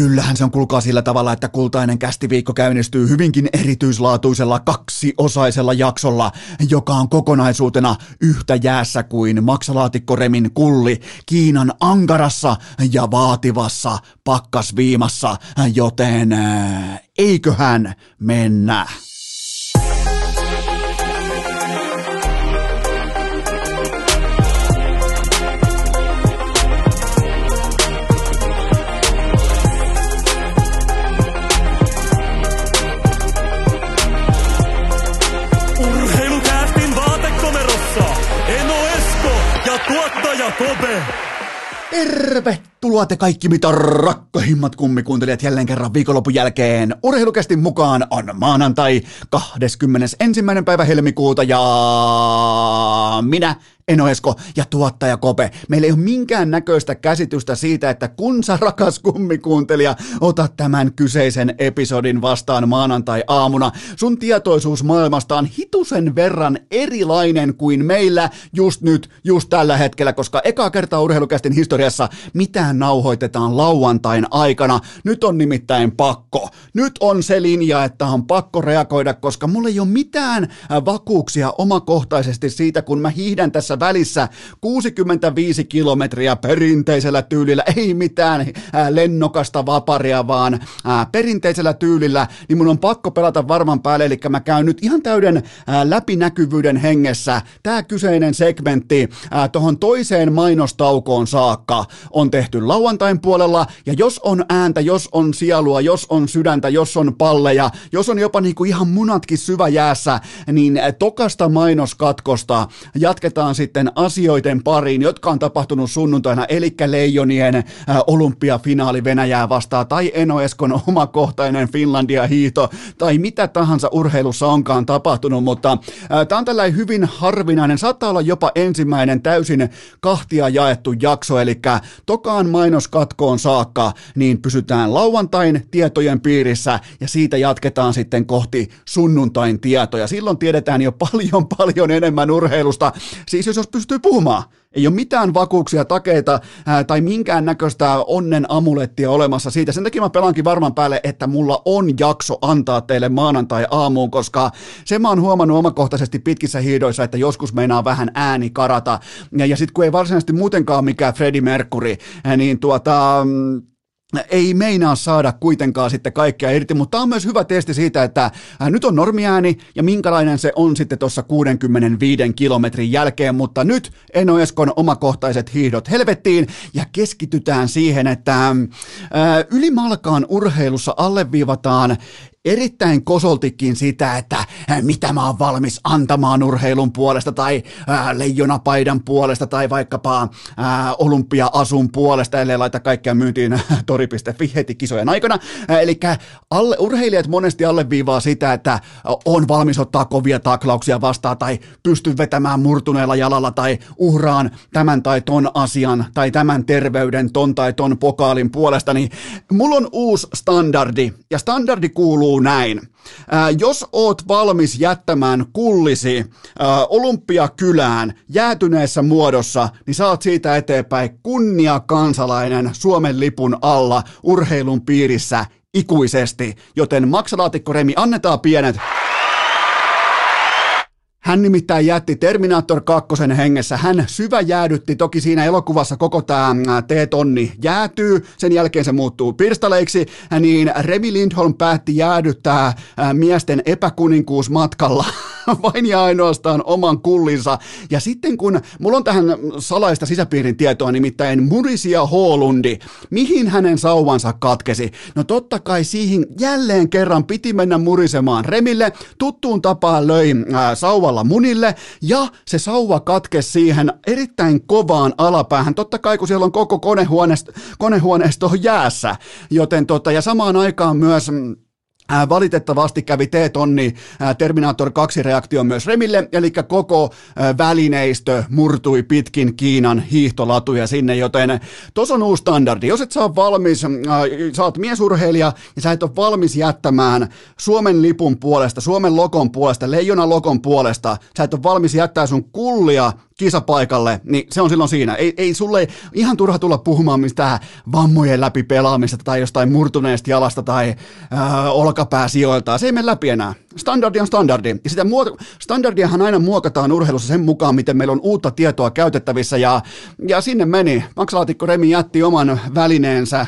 Kyllähän se on kulkaa sillä tavalla, että kultainen kästiviikko käynnistyy hyvinkin erityislaatuisella kaksiosaisella jaksolla, joka on kokonaisuutena yhtä jäässä kuin maksalaatikkoremin kulli Kiinan ankarassa ja vaativassa pakkasviimassa, joten eiköhän mennä. Irpest. Tervetuloa te kaikki mitä rakkahimmat kummikuuntelijat jälleen kerran viikonlopun jälkeen. Urheilukästi mukaan on maanantai 21. päivä helmikuuta ja minä Eno Esko ja tuottaja Kope. Meillä ei ole minkään näköistä käsitystä siitä, että kun sä rakas kummikuuntelija otat tämän kyseisen episodin vastaan maanantai-aamuna, sun tietoisuus maailmasta on hitusen verran erilainen kuin meillä just nyt, just tällä hetkellä, koska eka kertaa urheilukästin historiassa mitään nauhoitetaan lauantain aikana. Nyt on nimittäin pakko. Nyt on se linja, että on pakko reagoida, koska mulla ei ole mitään vakuuksia omakohtaisesti siitä, kun mä hiihdän tässä välissä 65 kilometriä perinteisellä tyylillä, ei mitään ää, lennokasta vaparia, vaan perinteisellä tyylillä, niin mun on pakko pelata varman päälle, eli mä käyn nyt ihan täyden läpinäkyvyyden hengessä. Tämä kyseinen segmentti tuohon toiseen mainostaukoon saakka on tehty lauantain puolella, ja jos on ääntä, jos on sielua, jos on sydäntä, jos on palleja, jos on jopa niinku ihan munatkin syvä jäässä, niin tokasta mainoskatkosta jatketaan sitten asioiden pariin, jotka on tapahtunut sunnuntaina, eli Leijonien äh, olympiafinaali Venäjää vastaan, tai Eno Eskon omakohtainen Finlandia-hiihto, tai mitä tahansa urheilussa onkaan tapahtunut, mutta äh, tämä on tällainen hyvin harvinainen, saattaa olla jopa ensimmäinen täysin kahtia jaettu jakso, eli tokaan mainoskatkoon saakka, niin pysytään lauantain tietojen piirissä, ja siitä jatketaan sitten kohti sunnuntain tietoja. Silloin tiedetään jo paljon, paljon enemmän urheilusta. Siis jos pystyy puhumaan. Ei ole mitään vakuuksia, takeita ää, tai minkään näköistä onnen amulettia olemassa siitä. Sen takia mä pelankin varman päälle, että mulla on jakso antaa teille maanantai-aamuun, koska se mä oon huomannut omakohtaisesti pitkissä hiidoissa, että joskus meinaa vähän ääni karata. Ja, ja sitten kun ei varsinaisesti muutenkaan mikään Freddie Mercury, niin tuota, mm, ei meinaa saada kuitenkaan sitten kaikkea irti, mutta tämä on myös hyvä testi siitä, että nyt on normiääni ja minkälainen se on sitten tuossa 65 kilometrin jälkeen, mutta nyt Eno Eskon omakohtaiset hiihdot helvettiin ja keskitytään siihen, että ylimalkaan urheilussa alleviivataan erittäin kosoltikin sitä, että mitä mä oon valmis antamaan urheilun puolesta tai äh, leijonapaidan puolesta tai vaikkapa äh, olympia-asun puolesta, ellei laita kaikkea myyntiin tori.fi heti kisojen aikana. Eli alle, urheilijat monesti alleviivaa sitä, että on valmis ottaa kovia taklauksia vastaan tai pystyn vetämään murtuneella jalalla tai uhraan tämän tai ton asian tai tämän terveyden ton tai ton pokaalin puolesta, niin mulla on uusi standardi ja standardi kuuluu kuuluu näin. Jos oot valmis jättämään kullisi ää, olympiakylään jäätyneessä muodossa, niin saat siitä eteenpäin kunnia kansalainen Suomen lipun alla urheilun piirissä ikuisesti. Joten maksalaatikko Remi, annetaan pienet hän nimittäin jätti Terminator 2 hengessä. Hän syvä jäädytti, toki siinä elokuvassa koko tämä T-tonni jäätyy, sen jälkeen se muuttuu pirstaleiksi, niin Remi Lindholm päätti jäädyttää miesten epäkuninkuus matkalla vain ja ainoastaan oman kullinsa. Ja sitten kun, mulla on tähän salaista sisäpiirin tietoa, nimittäin Murisia Hoolundi, mihin hänen sauvansa katkesi? No totta kai siihen jälleen kerran piti mennä murisemaan. Remille tuttuun tapaan löi äh, sauvalla munille ja se sauva katkesi siihen erittäin kovaan alapäähän. Totta kai kun siellä on koko konehuoneisto, konehuoneisto jäässä, joten tota, ja samaan aikaan myös mm, Valitettavasti kävi T-tonni Terminator 2-reaktio myös Remille, eli koko välineistö murtui pitkin Kiinan hiihtolatuja sinne, joten tuossa on uusi standardi. Jos et saa valmis, sä oot miesurheilija ja sä et ole valmis jättämään Suomen lipun puolesta, Suomen lokon puolesta, leijona lokon puolesta, sä et ole valmis jättää sun kullia kisapaikalle, niin se on silloin siinä. Ei, ei sulle ihan turha tulla puhumaan mistään vammojen läpi pelaamista tai jostain murtuneesta jalasta tai äh, olkapääsijoilta. Se ei mene läpi enää. Standardi on standardi. Ja sitä muot- standardiahan aina muokataan urheilussa sen mukaan, miten meillä on uutta tietoa käytettävissä. Ja, ja sinne meni. Maksalaatikko Remi jätti oman välineensä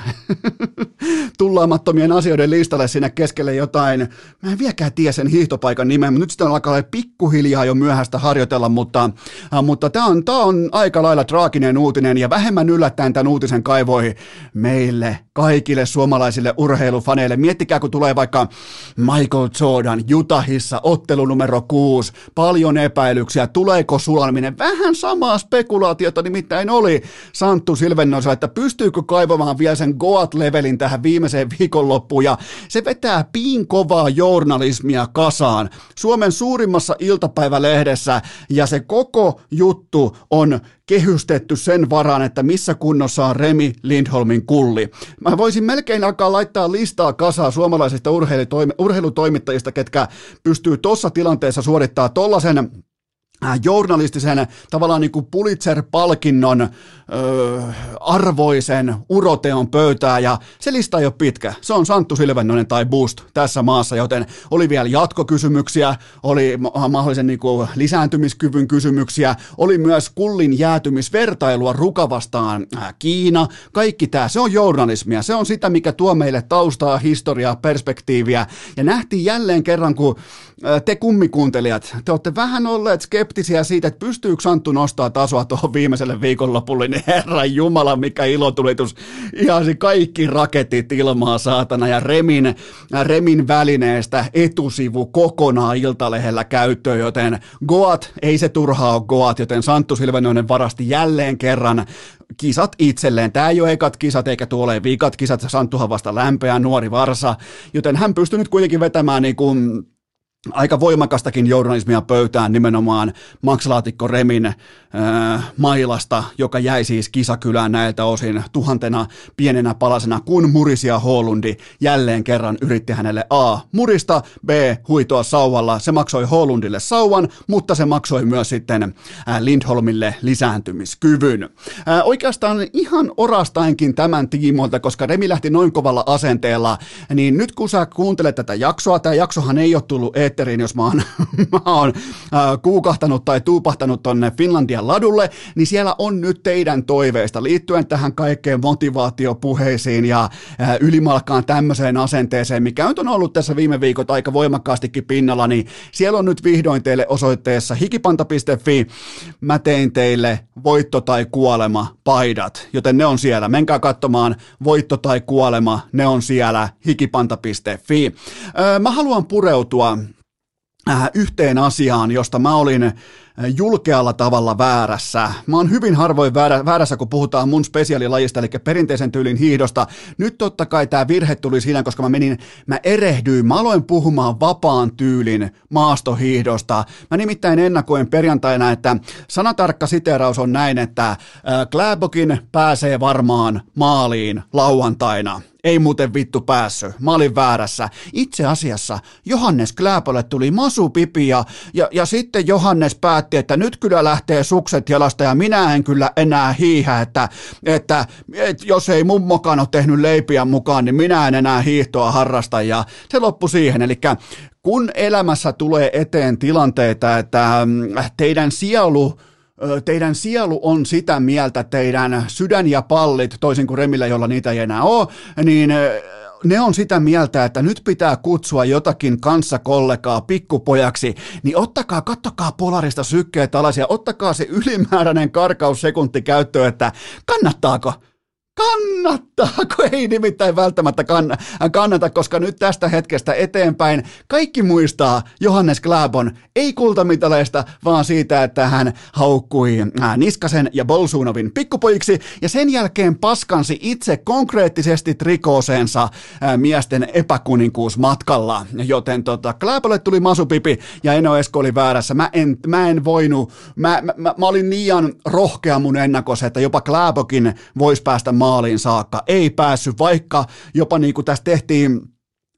tullaamattomien asioiden listalle sinne keskelle jotain. Mä en vieläkään tiedä sen hiihtopaikan nimen, mutta nyt sitä alkaa pikkuhiljaa jo myöhäistä harjoitella, mutta, äh, mutta tämä on, tää on aika lailla traaginen uutinen ja vähemmän yllättäen tämän uutisen kaivoi meille kaikille suomalaisille urheilufaneille. Miettikää, kun tulee vaikka Michael Jordan Utahissa, ottelu numero kuusi, paljon epäilyksiä, tuleeko sulaminen, vähän samaa spekulaatiota nimittäin oli. Santtu Silvennoisella, että pystyykö kaivamaan vielä sen Goat-levelin tähän viimeiseen viikonloppuun, ja se vetää piin kovaa journalismia kasaan. Suomen suurimmassa iltapäivälehdessä, ja se koko juttu on kehystetty sen varaan, että missä kunnossa on Remi Lindholmin kulli. Mä voisin melkein alkaa laittaa listaa kasaa suomalaisista urheilutoimittajista, ketkä pystyy tuossa tilanteessa suorittaa tollasen journalistisen tavallaan niin kuin Pulitzer-palkinnon ö, arvoisen uroteon pöytää ja se lista ei ole pitkä. Se on Santtu Silvennonen tai Boost tässä maassa, joten oli vielä jatkokysymyksiä, oli mahdollisen niin kuin lisääntymiskyvyn kysymyksiä, oli myös kullin jäätymisvertailua rukavastaan äh, Kiina. Kaikki tämä, se on journalismia, se on sitä, mikä tuo meille taustaa, historiaa, perspektiiviä ja nähtiin jälleen kerran, kun te kummikuuntelijat, te olette vähän olleet skeptisiä siitä, että pystyykö Santtu nostaa tasoa tuohon viimeiselle viikonlopulle, niin herran jumala, mikä ilotulitus. Ihan kaikki raketit ilmaa saatana ja Remin, Remin välineestä etusivu kokonaan iltalehellä käyttöön, joten Goat, ei se turhaa ole Goat, joten Santtu Silvenoinen varasti jälleen kerran kisat itselleen. Tämä ei ole ekat kisat eikä tuolle viikat kisat, Santtuhan vasta lämpeä nuori varsa, joten hän pystyy nyt kuitenkin vetämään niin kuin aika voimakastakin journalismia pöytään nimenomaan Maksalaatikko Remin äh, mailasta, joka jäi siis kisakylään näiltä osin tuhantena pienenä palasena, kun Murisia Hollundi jälleen kerran yritti hänelle A. Murista, B. huitoa sauvalla. Se maksoi Hollundille sauvan, mutta se maksoi myös sitten äh, Lindholmille lisääntymiskyvyn. Äh, oikeastaan ihan orastainkin tämän tiimoilta, koska Remi lähti noin kovalla asenteella, niin nyt kun sä kuuntelet tätä jaksoa, tämä jaksohan ei ole tullut eetteriin, jos mä oon, mä oon äh, kuukahtanut tai tuupahtanut tonne Finlandian ladulle, niin siellä on nyt teidän toiveista liittyen tähän kaikkeen motivaatiopuheisiin ja äh, ylimalkaan tämmöiseen asenteeseen, mikä on ollut tässä viime viikot aika voimakkaastikin pinnalla, niin siellä on nyt vihdoin teille osoitteessa hikipanta.fi. Mä tein teille voitto tai kuolema paidat, joten ne on siellä. Menkää katsomaan voitto tai kuolema, ne on siellä hikipanta.fi. Öö, mä haluan pureutua äh, yhteen asiaan, josta mä olin äh, julkealla tavalla väärässä. Mä oon hyvin harvoin väärä, väärässä, kun puhutaan mun spesiaalilajista, eli perinteisen tyylin hiihdosta. Nyt totta kai tämä virhe tuli siinä, koska mä menin, mä erehdyin, mä aloin puhumaan vapaan tyylin maastohiihdosta. Mä nimittäin ennakoin perjantaina, että sanatarkka siteraus on näin, että äh, Kläbokin pääsee varmaan maaliin lauantaina ei muuten vittu päässyt, mä olin väärässä. Itse asiassa Johannes Kläpölle tuli masupipi ja, ja, ja sitten Johannes päätti, että nyt kyllä lähtee sukset jalasta ja minä en kyllä enää hiihä, että, että, että jos ei mummokaan ole tehnyt leipiä mukaan, niin minä en enää hiihtoa harrasta ja se loppui siihen. Eli kun elämässä tulee eteen tilanteita, että mm, teidän sielu teidän sielu on sitä mieltä, teidän sydän ja pallit, toisin kuin Remillä, jolla niitä ei enää ole, niin ne on sitä mieltä, että nyt pitää kutsua jotakin kanssakollegaa pikkupojaksi, niin ottakaa, kattokaa polarista sykkeet alas ja ottakaa se ylimääräinen karkaussekunti käyttöön, että kannattaako Kannattaako? Ei nimittäin välttämättä kannata, koska nyt tästä hetkestä eteenpäin kaikki muistaa Johannes Glabon ei kultamitaleista, vaan siitä, että hän haukkui äh, Niskasen ja Bolsunovin pikkupojiksi ja sen jälkeen paskansi itse konkreettisesti trikooseensa äh, miesten epäkuninkuusmatkalla. Joten tota, Glabolle tuli masupipi ja Eno Esko oli väärässä. Mä en, mä en voinut, mä, mä, mä, mä olin liian rohkea mun ennakos, että jopa Glabokin voisi päästä maaliin saakka. Ei päässyt, vaikka jopa niin kuin tässä tehtiin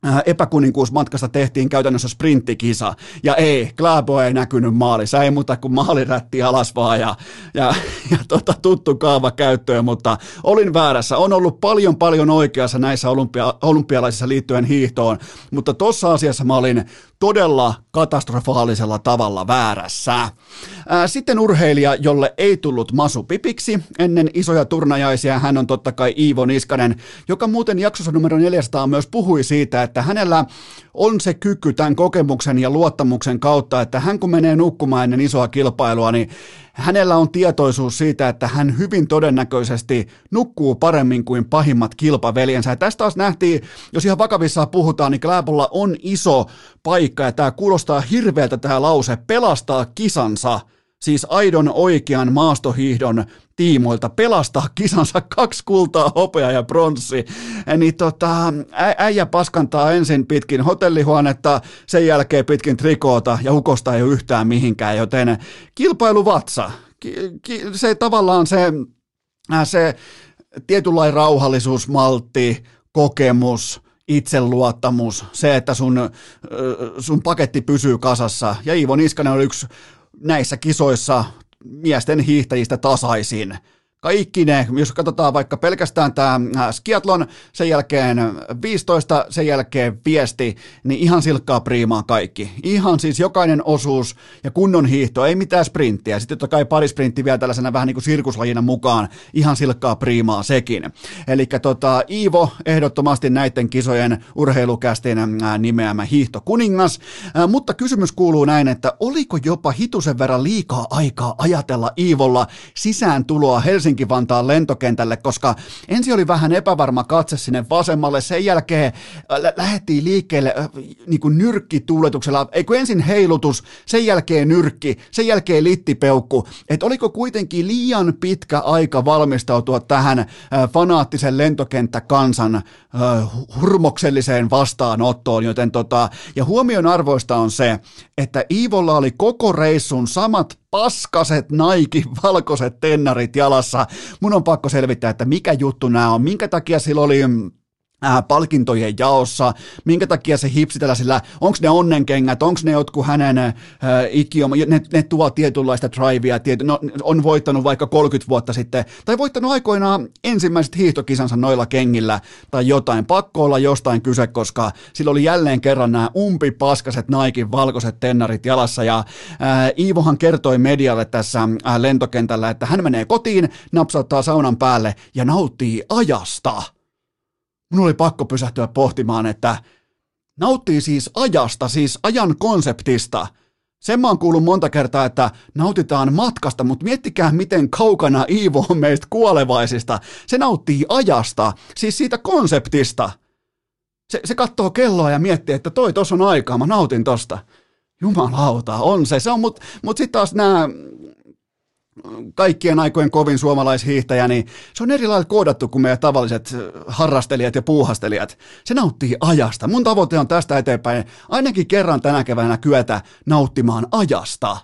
Äh, epäkuninkuusmatkasta tehtiin käytännössä sprinttikisa, ja ei, Kläbo ei näkynyt maalissa, ei muuta kuin maalirätti alas vaan, ja, ja, ja tota, tuttu kaava käyttöön, mutta olin väärässä, on ollut paljon paljon oikeassa näissä olympia, olympialaisissa liittyen hiihtoon, mutta tuossa asiassa mä olin todella katastrofaalisella tavalla väärässä. Sitten urheilija, jolle ei tullut masu pipiksi ennen isoja turnajaisia, hän on totta kai Iivo Niskanen, joka muuten jaksossa numero 400 myös puhui siitä, että hänellä on se kyky tämän kokemuksen ja luottamuksen kautta, että hän kun menee nukkumaan ennen isoa kilpailua, niin hänellä on tietoisuus siitä, että hän hyvin todennäköisesti nukkuu paremmin kuin pahimmat kilpaveljensä. Ja tästä taas nähtiin, jos ihan vakavissaan puhutaan, niin Kläbolla on iso paikka ja tämä kuulostaa hirveältä tämä lause, pelastaa kisansa – siis aidon oikean maastohiihdon tiimoilta pelastaa kisansa kaksi kultaa, hopea ja pronssi. Niin tota, äijä paskantaa ensin pitkin hotellihuonetta, sen jälkeen pitkin trikoota ja ukosta ei ole yhtään mihinkään, joten kilpailuvatsa, se tavallaan se, se tietynlainen rauhallisuus, maltti, kokemus, itseluottamus, se, että sun, sun paketti pysyy kasassa. Ja Iivo Niskanen oli yksi näissä kisoissa miesten hiihtäjistä tasaisin kaikki ne, jos katsotaan vaikka pelkästään tämä äh, skiatlon, sen jälkeen 15, sen jälkeen viesti, niin ihan silkkaa priimaa kaikki. Ihan siis jokainen osuus ja kunnon hiihto, ei mitään sprinttiä. Sitten totta kai pari sprintti vielä tällaisena vähän niin kuin sirkuslajina mukaan, ihan silkkaa priimaa sekin. Eli tota, Iivo ehdottomasti näiden kisojen urheilukästin äh, nimeämä hiihtokuningas, äh, mutta kysymys kuuluu näin, että oliko jopa hitusen verran liikaa aikaa ajatella Iivolla sisääntuloa Helsingin Helsinki-Vantaan lentokentälle, koska ensin oli vähän epävarma katse sinne vasemmalle, sen jälkeen äh, lä- lähdettiin liikkeelle äh, niin kuin nyrkkituuletuksella, ei kun ensin heilutus, sen jälkeen nyrkki, sen jälkeen littipeukku, että oliko kuitenkin liian pitkä aika valmistautua tähän äh, fanaattisen lentokenttäkansan hurmokselliseen vastaanottoon, joten tota, ja huomion arvoista on se, että Iivolla oli koko reissun samat paskaset Nike valkoiset tennarit jalassa. Mun on pakko selvittää, että mikä juttu nämä on, minkä takia sillä oli äh, palkintojen jaossa, minkä takia se hipsi tällaisilla, onko ne onnenkengät, onko ne jotkut hänen äh, ikioma, ne, ne tuo tietynlaista drivea, tiety, no, on voittanut vaikka 30 vuotta sitten, tai voittanut aikoinaan ensimmäiset hiihtokisansa noilla kengillä, tai jotain, pakko olla jostain kyse, koska sillä oli jälleen kerran nämä umpipaskaset Naikin valkoiset tennarit jalassa, ja äh, Iivohan kertoi medialle tässä äh, lentokentällä, että hän menee kotiin, napsauttaa saunan päälle ja nauttii ajasta mun oli pakko pysähtyä pohtimaan, että nauttii siis ajasta, siis ajan konseptista. Sen mä oon kuullut monta kertaa, että nautitaan matkasta, mutta miettikää miten kaukana Iivo on meistä kuolevaisista. Se nauttii ajasta, siis siitä konseptista. Se, se katsoo kelloa ja miettii, että toi tos on aikaa, mä nautin tosta. Jumalauta, on se. se on, mutta mut sitten taas nämä kaikkien aikojen kovin suomalaishiihtäjä, niin se on eri lailla koodattu kuin meidän tavalliset harrastelijat ja puuhastelijat. Se nauttii ajasta. Mun tavoite on tästä eteenpäin ainakin kerran tänä keväänä kyetä nauttimaan ajasta.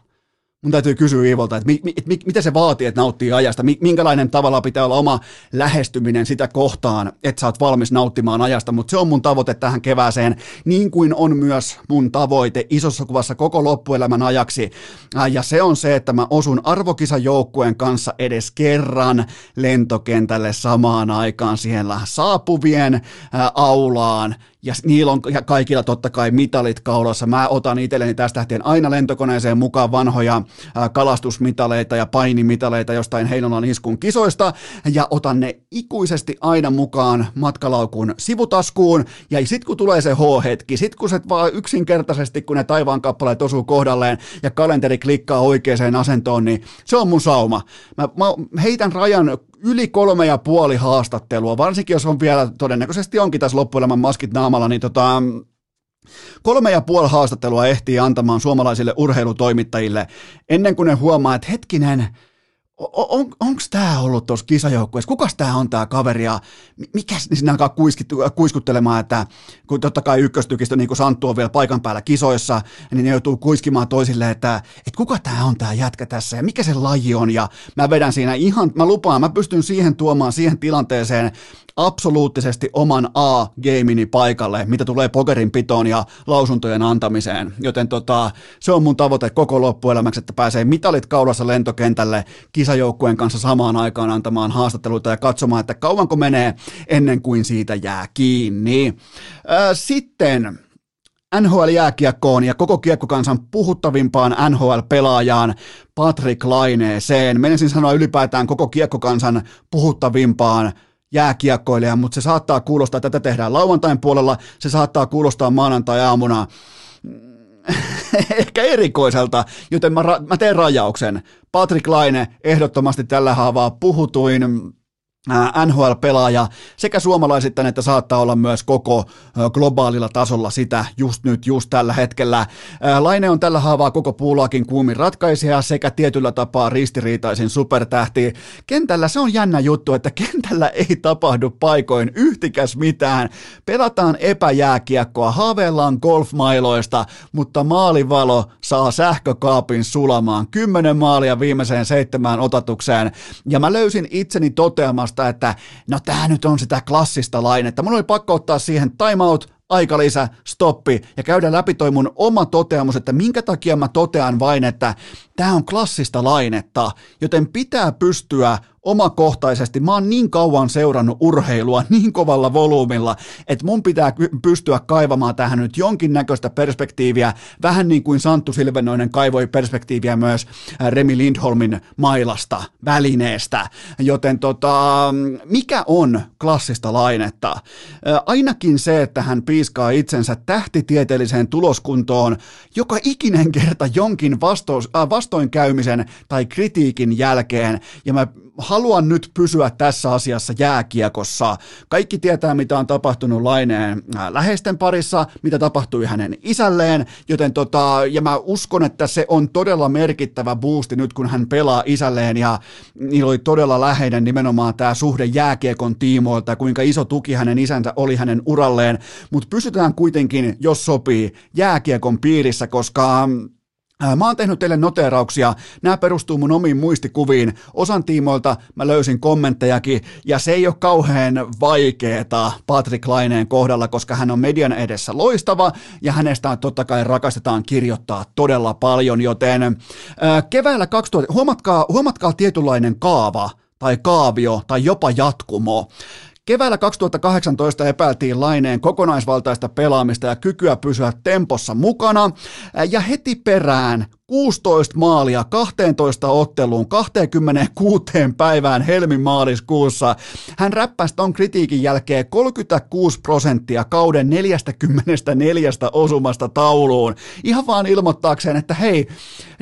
Mun täytyy kysyä Iivolta, että mi, mi, mi, mitä se vaatii, että nauttii ajasta, minkälainen tavalla pitää olla oma lähestyminen sitä kohtaan, että sä oot valmis nauttimaan ajasta, mutta se on mun tavoite tähän kevääseen, niin kuin on myös mun tavoite isossa kuvassa koko loppuelämän ajaksi, ja se on se, että mä osun arvokisajoukkueen kanssa edes kerran lentokentälle samaan aikaan siellä saapuvien aulaan, ja niillä on kaikilla totta kai mitalit kaulassa. Mä otan itselleni tästä lähtien aina lentokoneeseen mukaan vanhoja kalastusmitaleita ja painimitaleita jostain Heinolan iskun kisoista, ja otan ne ikuisesti aina mukaan matkalaukun sivutaskuun, ja sitten kun tulee se H-hetki, sitten kun se vaan yksinkertaisesti, kun ne taivaan kappaleet osuu kohdalleen, ja kalenteri klikkaa oikeaan asentoon, niin se on mun sauma. Mä, mä heitän rajan yli kolme ja puoli haastattelua, varsinkin jos on vielä, todennäköisesti onkin tässä loppuelämän maskit naamalla, niin tota, kolme ja puoli haastattelua ehtii antamaan suomalaisille urheilutoimittajille ennen kuin ne huomaa, että hetkinen, on, onko tämä ollut tuossa kisajoukkueessa, kukas tämä on tämä kaveri ja mikä niin sinne alkaa kuiskuttelemaan, että kun totta kai ykköstykistö niin kuin Santtu on vielä paikan päällä kisoissa, niin ne joutuu kuiskimaan toisille, että, että kuka tämä on tämä jätkä tässä ja mikä se laji on? Ja mä vedän siinä ihan, mä lupaan, mä pystyn siihen tuomaan siihen tilanteeseen absoluuttisesti oman A-gamini paikalle, mitä tulee pokerin pitoon ja lausuntojen antamiseen. Joten tota, se on mun tavoite koko loppuelämäksi, että pääsee mitalit kaulassa lentokentälle kisajoukkueen kanssa samaan aikaan antamaan haastatteluita ja katsomaan, että kauanko menee ennen kuin siitä jää kiinni. Sitten NHL-jääkiekkoon ja koko kiekkokansan puhuttavimpaan NHL-pelaajaan Patrick Laineeseen. Menisin sanoa ylipäätään koko kiekkokansan puhuttavimpaan jääkiekkoilija, mutta se saattaa kuulostaa, että tätä tehdään lauantain puolella, se saattaa kuulostaa maanantai-aamuna ehkä erikoiselta, joten mä, ra- mä teen rajauksen. Patrick Laine ehdottomasti tällä haavaa puhutuin NHL-pelaaja sekä suomalaisittain että saattaa olla myös koko globaalilla tasolla sitä just nyt, just tällä hetkellä. Laine on tällä haavaa koko puulaakin kuumin ratkaisija sekä tietyllä tapaa ristiriitaisin supertähti. Kentällä se on jännä juttu, että kentällä ei tapahdu paikoin yhtikäs mitään. Pelataan epäjääkiekkoa, haaveillaan golfmailoista, mutta maalivalo saa sähkökaapin sulamaan. Kymmenen maalia viimeiseen seitsemään otatukseen. Ja mä löysin itseni toteamassa semmoista, että no tää nyt on sitä klassista lainetta. Mun oli pakko ottaa siihen timeout, aikalisä, stoppi ja käydä läpi toi mun oma toteamus, että minkä takia mä totean vain, että tämä on klassista lainetta, joten pitää pystyä omakohtaisesti, mä oon niin kauan seurannut urheilua niin kovalla volyymilla, että mun pitää pystyä kaivamaan tähän nyt jonkinnäköistä perspektiiviä, vähän niin kuin Santtu Silvenoinen kaivoi perspektiiviä myös äh, Remi Lindholmin mailasta, välineestä, joten tota, mikä on klassista lainetta? Äh, ainakin se, että hän piiskaa itsensä tähtitieteelliseen tuloskuntoon joka ikinen kerta jonkin äh, vastoinkäymisen tai kritiikin jälkeen, ja mä haluan nyt pysyä tässä asiassa jääkiekossa. Kaikki tietää, mitä on tapahtunut Laineen äh, läheisten parissa, mitä tapahtui hänen isälleen, joten tota, ja mä uskon, että se on todella merkittävä boosti nyt, kun hän pelaa isälleen, ja niillä oli todella läheinen nimenomaan tämä suhde jääkiekon tiimoilta, kuinka iso tuki hänen isänsä oli hänen uralleen, mutta pysytään kuitenkin, jos sopii, jääkiekon piirissä, koska Mä oon tehnyt teille noteerauksia, nämä perustuu mun omiin muistikuviin, osan tiimoilta mä löysin kommenttejakin, ja se ei ole kauhean vaikeeta Patrick Laineen kohdalla, koska hän on median edessä loistava, ja hänestä totta kai rakastetaan kirjoittaa todella paljon, joten ää, keväällä 2000, huomatkaa, huomatkaa tietynlainen kaava, tai kaavio, tai jopa jatkumo. Keväällä 2018 epäiltiin Laineen kokonaisvaltaista pelaamista ja kykyä pysyä tempossa mukana, ja heti perään 16 maalia 12 otteluun 26 päivään helmimaaliskuussa. Hän räppäsi ton kritiikin jälkeen 36 prosenttia kauden 44 osumasta tauluun. Ihan vaan ilmoittaakseen, että hei,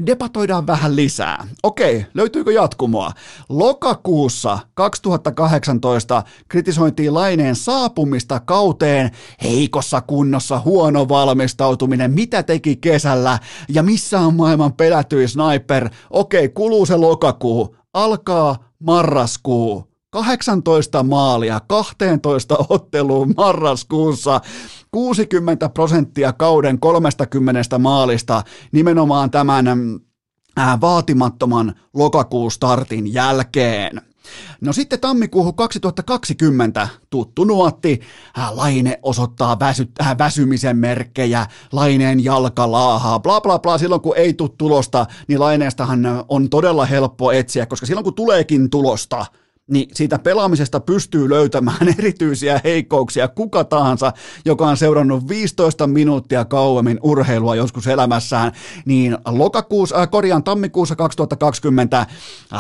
debatoidaan vähän lisää. Okei, löytyykö jatkumoa? Lokakuussa 2018 kritisointiin Laineen saapumista kauteen heikossa kunnossa, huono valmistautuminen, mitä teki kesällä ja missä on maailman maailman pelätyin sniper. Okei, kuluu se lokakuu. Alkaa marraskuu. 18 maalia 12 otteluun marraskuussa, 60 prosenttia kauden 30 maalista nimenomaan tämän äh, vaatimattoman lokakuun startin jälkeen. No sitten tammikuuhun 2020 tuttu nuotti, Laine osoittaa väsy, äh, väsymisen merkkejä, Laineen jalka laahaa, bla bla bla, silloin kun ei tule tulosta, niin Laineestahan on todella helppo etsiä, koska silloin kun tuleekin tulosta, niin siitä pelaamisesta pystyy löytämään erityisiä heikkouksia kuka tahansa, joka on seurannut 15 minuuttia kauemmin urheilua joskus elämässään, niin lokakuussa, äh, korjaan tammikuussa 2020 äh,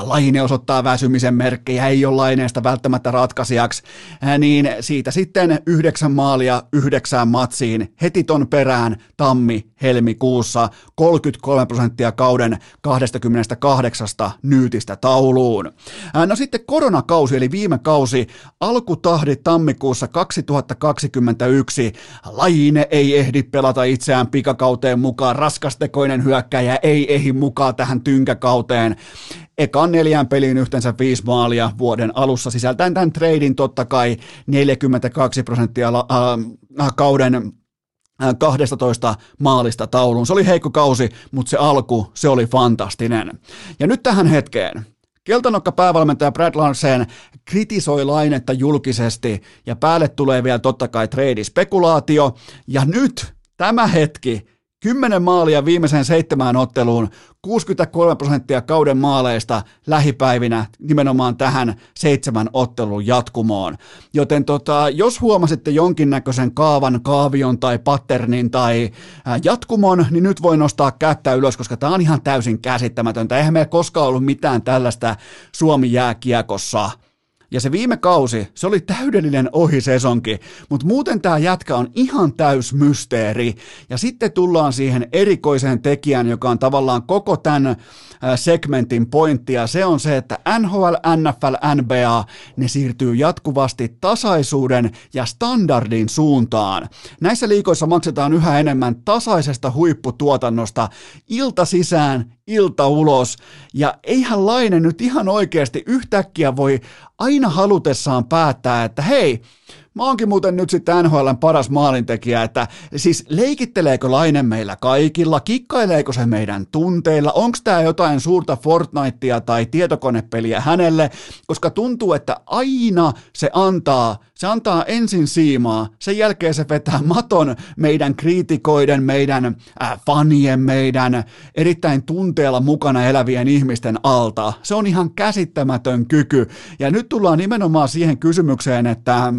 Laine osoittaa väsymisen merkkejä, ei ole Laineesta välttämättä ratkaisijaksi, äh, niin siitä sitten yhdeksän maalia yhdeksään matsiin heti ton perään tammi-helmikuussa 33 prosenttia kauden 28 nyytistä tauluun. No sitten korona koronakausi, eli viime kausi, alkutahdit tammikuussa 2021. Laine ei ehdi pelata itseään pikakauteen mukaan, raskastekoinen hyökkäjä ei ehdi mukaan tähän tynkäkauteen. Ekan neljään peliin yhteensä viisi maalia vuoden alussa sisältäen tämän treidin totta kai 42 prosenttia äh, kauden 12 maalista tauluun. Se oli heikko kausi, mutta se alku, se oli fantastinen. Ja nyt tähän hetkeen. Keltanokka päävalmentaja Brad Larsen kritisoi lainetta julkisesti ja päälle tulee vielä totta kai trade-spekulaatio. Ja nyt tämä hetki, 10 maalia viimeiseen seitsemään otteluun, 63 prosenttia kauden maaleista lähipäivinä nimenomaan tähän seitsemän ottelun jatkumoon. Joten tota, jos huomasitte jonkinnäköisen kaavan, kaavion tai patternin tai jatkumon, niin nyt voi nostaa kättä ylös, koska tämä on ihan täysin käsittämätöntä. Eihän meillä koskaan ollut mitään tällaista Suomi-jääkiekossa – ja se viime kausi, se oli täydellinen ohisesonki, mutta muuten tämä jätkä on ihan täys mysteeri. Ja sitten tullaan siihen erikoiseen tekijään, joka on tavallaan koko tämän segmentin pointti, ja se on se, että NHL, NFL, NBA, ne siirtyy jatkuvasti tasaisuuden ja standardin suuntaan. Näissä liikoissa maksetaan yhä enemmän tasaisesta huipputuotannosta ilta sisään, ilta ulos, ja eihän Laine nyt ihan oikeasti yhtäkkiä voi aina halutessaan päättää, että hei, Mä oonkin muuten nyt sitten NHLn paras maalintekijä, että siis leikitteleekö Laine meillä kaikilla, kikkaileeko se meidän tunteilla, onko tämä jotain suurta Fortnitea tai tietokonepeliä hänelle, koska tuntuu, että aina se antaa, se antaa ensin siimaa, sen jälkeen se vetää maton meidän kriitikoiden, meidän äh, fanien, meidän erittäin tunteella mukana elävien ihmisten alta. Se on ihan käsittämätön kyky. Ja nyt tullaan nimenomaan siihen kysymykseen, että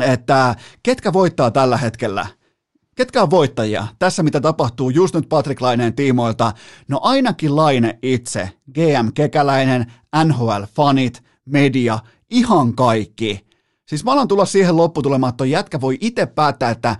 että ketkä voittaa tällä hetkellä? Ketkä on voittajia? Tässä mitä tapahtuu just nyt Patrick Laineen tiimoilta. No ainakin Laine itse, GM Kekäläinen, NHL-fanit, media, ihan kaikki. Siis mä alan tulla siihen lopputulemaan, että jätkä voi itse päättää, että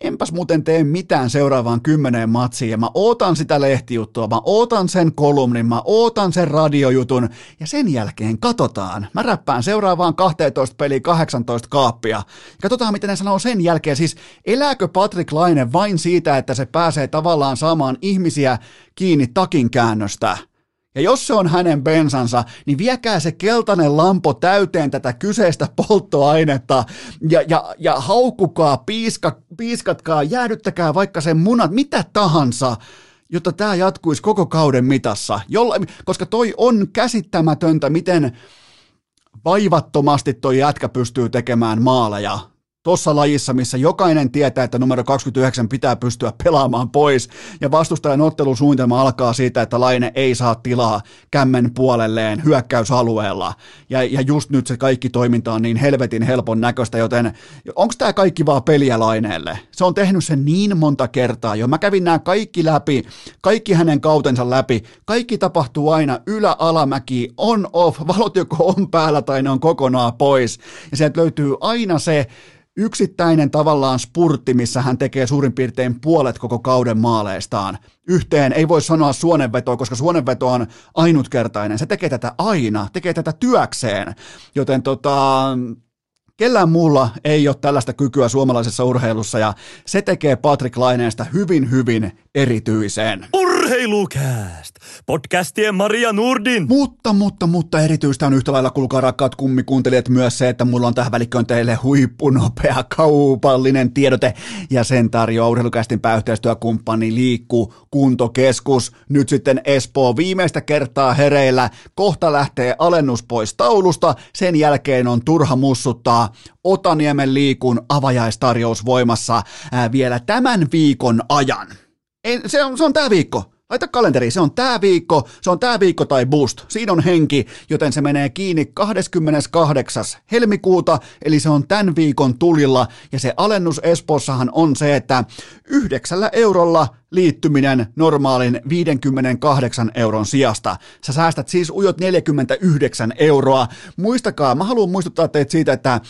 enpäs muuten tee mitään seuraavaan kymmeneen matsiin ja mä ootan sitä lehtijuttua, mä ootan sen kolumnin, mä ootan sen radiojutun ja sen jälkeen katsotaan. Mä räppään seuraavaan 12 peli 18 kaappia. Katsotaan miten ne sanoo sen jälkeen. Siis elääkö Patrick Laine vain siitä, että se pääsee tavallaan saamaan ihmisiä kiinni takin käännöstä? Ja jos se on hänen bensansa, niin viekää se keltainen lampo täyteen tätä kyseistä polttoainetta ja, ja, ja haukkukaa, piiska, piiskatkaa, jäädyttäkää vaikka sen munat, mitä tahansa, jotta tämä jatkuisi koko kauden mitassa. Jolla, koska toi on käsittämätöntä, miten vaivattomasti toi jätkä pystyy tekemään maaleja tuossa lajissa, missä jokainen tietää, että numero 29 pitää pystyä pelaamaan pois, ja vastustajan ottelusuunnitelma alkaa siitä, että Laine ei saa tilaa kämmen puolelleen hyökkäysalueella, ja, ja just nyt se kaikki toiminta on niin helvetin helpon näköistä, joten onko tämä kaikki vaan peliä Laineelle? Se on tehnyt sen niin monta kertaa jo, mä kävin nämä kaikki läpi, kaikki hänen kautensa läpi, kaikki tapahtuu aina ylä-alamäki, on-off, valot joko on päällä tai ne on kokonaan pois, ja sieltä löytyy aina se, yksittäinen tavallaan spurtti, missä hän tekee suurin piirtein puolet koko kauden maaleistaan. Yhteen ei voi sanoa suonenvetoa, koska suonenveto on ainutkertainen. Se tekee tätä aina, tekee tätä työkseen. Joten tota, Kellään muulla ei ole tällaista kykyä suomalaisessa urheilussa ja se tekee Patrick Laineesta hyvin, hyvin erityisen. Urheilukääst! Podcastien Maria Nurdin. Mutta, mutta, mutta erityistä on yhtä lailla, kuulkaa rakkaat kummikuuntelijat, myös se, että mulla on tähän välikköön teille huippunopea kaupallinen tiedote ja sen tarjoaa urheilukästin pääyhteistyökumppani Liikku Kuntokeskus. Nyt sitten Espoo viimeistä kertaa hereillä. Kohta lähtee alennus pois taulusta, sen jälkeen on turha mussuttaa Otaniemen liikun avajaistarjous voimassa ää, vielä tämän viikon ajan. En, se on, se on tämä viikko. Laita kalenteri, se on tämä viikko, se on tämä viikko tai boost. Siinä on henki, joten se menee kiinni 28. helmikuuta, eli se on tämän viikon tulilla. Ja se alennus Espossahan on se, että yhdeksällä eurolla liittyminen normaalin 58 euron sijasta. Sä säästät siis ujot 49 euroa. Muistakaa, mä haluan muistuttaa teitä siitä, että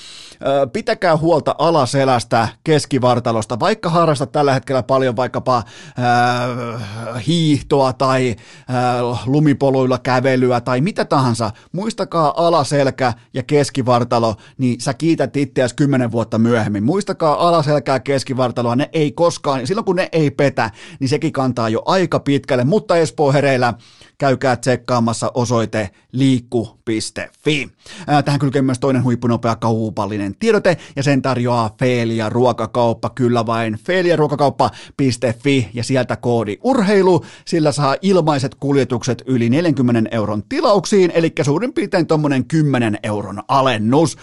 pitäkää huolta alaselästä, keskivartalosta, vaikka harrastat tällä hetkellä paljon vaikkapa äh, hiihtoa tai äh, lumipoluilla kävelyä tai mitä tahansa. Muistakaa alaselkä ja keskivartalo, niin sä kiität itseäsi kymmenen vuotta myöhemmin. Muistakaa alaselkää keskivartaloa, ne ei koskaan, silloin kun ne ei petä, niin sekin kantaa jo aika pitkälle, mutta Espoo hereillä käykää tsekkaamassa osoite liikku.fi. Tähän kylkee myös toinen huippunopea kaupallinen tiedote, ja sen tarjoaa Feelia ruokakauppa, kyllä vain feeliaruokakauppa.fi, ja sieltä koodi urheilu, sillä saa ilmaiset kuljetukset yli 40 euron tilauksiin, eli suurin piirtein tuommoinen 10 euron alennus.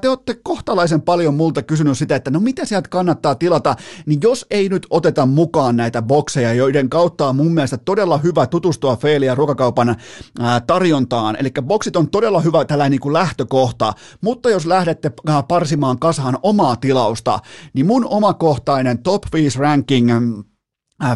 Te olette kohtalaisen paljon multa kysynyt sitä, että no mitä sieltä kannattaa tilata, niin jos ei nyt oteta mukaan näitä bokseja, joiden kautta on mun mielestä todella hyvä tutustua Feelia ruokakaupan tarjontaan, eli boksit on todella hyvä tällainen niin kuin lähtökohta, mutta jos lähdette parsimaan kasaan omaa tilausta, niin mun omakohtainen top 5 ranking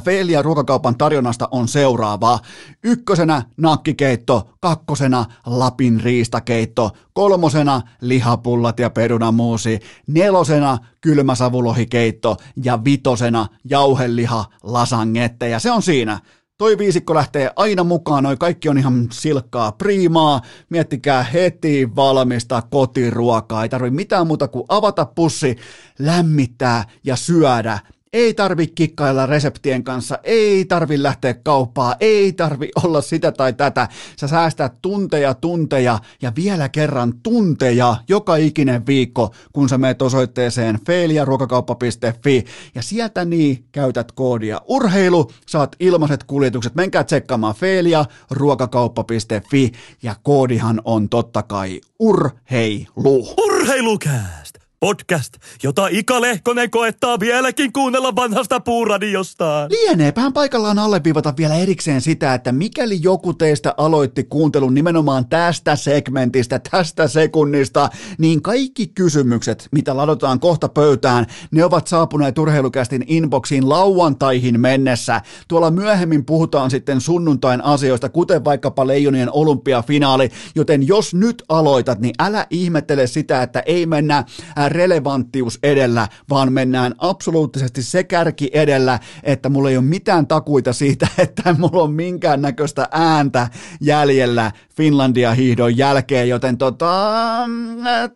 Feelia ruokakaupan tarjonnasta on seuraava. Ykkösenä nakkikeitto, kakkosena Lapin riistakeitto, kolmosena lihapullat ja perunamuusi, nelosena kylmäsavulohikeitto ja vitosena jauheliha lasangette. Ja se on siinä. Toi viisikko lähtee aina mukaan, noi kaikki on ihan silkkaa priimaa, miettikää heti valmista kotiruokaa, ei tarvi mitään muuta kuin avata pussi, lämmittää ja syödä ei tarvi kikkailla reseptien kanssa, ei tarvi lähteä kauppaan, ei tarvi olla sitä tai tätä. Sä säästät tunteja, tunteja ja vielä kerran tunteja joka ikinen viikko, kun sä meet osoitteeseen feiliaruokakauppa.fi ja sieltä niin käytät koodia urheilu, saat ilmaiset kuljetukset. Menkää tsekkaamaan feiliaruokakauppa.fi ja koodihan on totta kai urheilu. Urheilukääst! Podcast, jota Ika Lehkonen koettaa vieläkin kuunnella vanhasta puuradiostaan. Lieneepähän paikallaan alleviivata vielä erikseen sitä, että mikäli joku teistä aloitti kuuntelun nimenomaan tästä segmentistä, tästä sekunnista, niin kaikki kysymykset, mitä ladotaan kohta pöytään, ne ovat saapuneet urheilukästin inboxiin lauantaihin mennessä. Tuolla myöhemmin puhutaan sitten sunnuntain asioista, kuten vaikkapa Leijonien olympiafinaali, joten jos nyt aloitat, niin älä ihmettele sitä, että ei mennä relevanttius edellä, vaan mennään absoluuttisesti se kärki edellä, että mulla ei ole mitään takuita siitä, että mulla on minkäännäköistä ääntä jäljellä Finlandia hiihdon jälkeen, joten tota,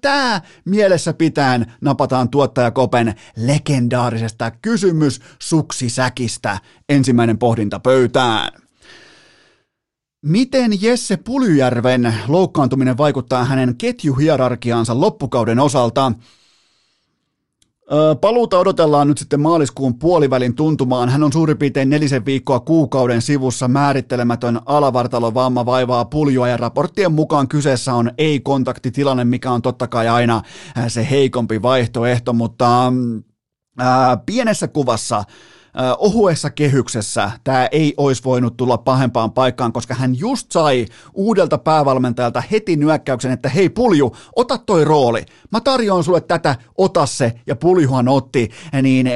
tämä mielessä pitäen napataan tuottajakopen legendaarisesta kysymys suksisäkistä ensimmäinen pohdinta pöytään. Miten Jesse Pulyjärven loukkaantuminen vaikuttaa hänen ketjuhierarkiaansa loppukauden osalta? Paluuta odotellaan nyt sitten maaliskuun puolivälin tuntumaan. Hän on suurin piirtein nelisen viikkoa kuukauden sivussa määrittelemätön alavartalovamma vaivaa puljoa ja raporttien mukaan kyseessä on ei-kontaktitilanne, mikä on totta kai aina se heikompi vaihtoehto, mutta ää, pienessä kuvassa ohuessa kehyksessä tämä ei olisi voinut tulla pahempaan paikkaan, koska hän just sai uudelta päävalmentajalta heti nyökkäyksen, että hei Pulju, ota toi rooli. Mä tarjoan sulle tätä, ota se, ja Puljuhan otti, niin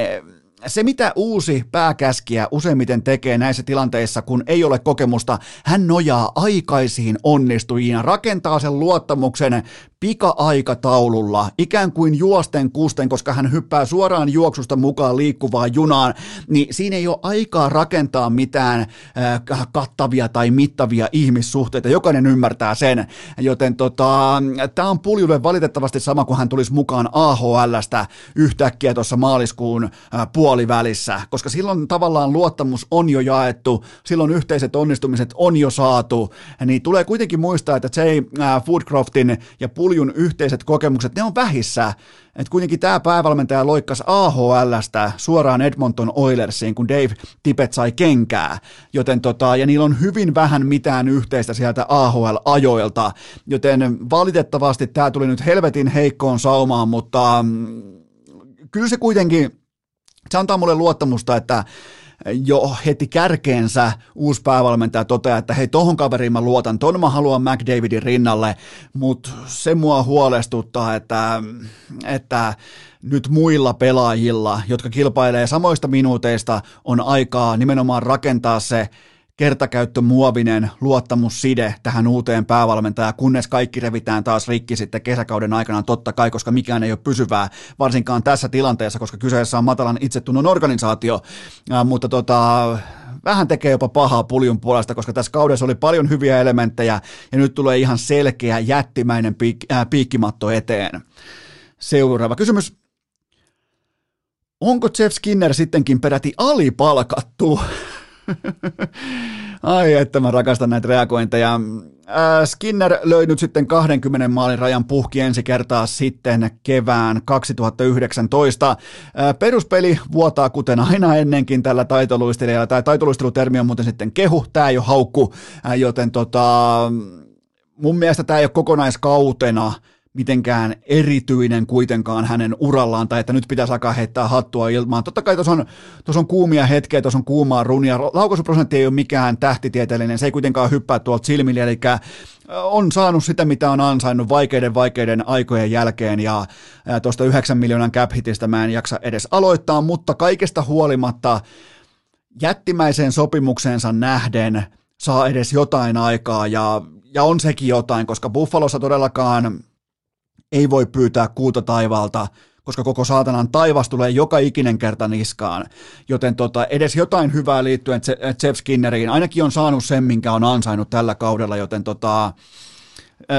se, mitä uusi pääkäskiä useimmiten tekee näissä tilanteissa, kun ei ole kokemusta, hän nojaa aikaisiin onnistujiin, rakentaa sen luottamuksen pika-aikataululla, ikään kuin juosten kusten, koska hän hyppää suoraan juoksusta mukaan liikkuvaan junaan, niin siinä ei ole aikaa rakentaa mitään äh, kattavia tai mittavia ihmissuhteita, jokainen ymmärtää sen, joten tota, tämä on Puljulle valitettavasti sama kuin hän tulisi mukaan AHLstä yhtäkkiä tuossa maaliskuun äh, puolivälissä, koska silloin tavallaan luottamus on jo jaettu, silloin yhteiset onnistumiset on jo saatu, niin tulee kuitenkin muistaa, että Jay äh, Foodcroftin ja Pul puljun yhteiset kokemukset, ne on vähissä. Et kuitenkin tämä päävalmentaja loikkas AHLstä suoraan Edmonton Oilersiin, kun Dave Tippett sai kenkää. Joten tota, ja niillä on hyvin vähän mitään yhteistä sieltä AHL-ajoilta. Joten valitettavasti tämä tuli nyt helvetin heikkoon saumaan, mutta mm, kyllä se kuitenkin, se antaa mulle luottamusta, että jo heti kärkeensä uusi päävalmentaja toteaa, että hei, tohon kaveriin mä luotan, ton mä haluan McDavidin rinnalle, mutta se mua huolestuttaa, että, että nyt muilla pelaajilla, jotka kilpailee samoista minuuteista, on aikaa nimenomaan rakentaa se kertakäyttömuovinen luottamusside tähän uuteen päävalmentajaan, kunnes kaikki revitään taas rikki sitten kesäkauden aikana totta kai, koska mikään ei ole pysyvää, varsinkaan tässä tilanteessa, koska kyseessä on matalan itsetunnon organisaatio, ja, mutta tota, vähän tekee jopa pahaa puljun puolesta, koska tässä kaudessa oli paljon hyviä elementtejä ja nyt tulee ihan selkeä jättimäinen piik- äh, piikkimatto eteen. Seuraava kysymys. onko Jeff Skinner sittenkin peräti alipalkattu? Ai että mä rakastan näitä reagointeja. Äh, Skinner löi nyt sitten 20 maalin rajan puhki ensi kertaa sitten kevään 2019. Äh, peruspeli vuotaa kuten aina ennenkin tällä taitoluistelijalla. Tämä taitoluistelutermi on muuten sitten kehu, tämä ei ole haukku, äh, joten tota, mun mielestä tämä ei ole kokonaiskautena mitenkään erityinen kuitenkaan hänen urallaan, tai että nyt pitäisi alkaa heittää hattua ilmaan. Totta kai tuossa on, on kuumia hetkiä, tuossa on kuumaa runia. Laukaisuprosentti ei ole mikään tähtitieteellinen, se ei kuitenkaan hyppää tuolta silmille, eli on saanut sitä, mitä on ansainnut vaikeiden vaikeiden aikojen jälkeen, ja, ja tuosta 9 miljoonan cap hitistä mä en jaksa edes aloittaa, mutta kaikesta huolimatta jättimäiseen sopimukseensa nähden saa edes jotain aikaa, ja, ja on sekin jotain, koska Buffalossa todellakaan ei voi pyytää kuuta taivaalta, koska koko saatanan taivas tulee joka ikinen kerta niskaan. Joten tota, edes jotain hyvää liittyen Jeff Skinneriin, ainakin on saanut sen, minkä on ansainnut tällä kaudella, joten tota,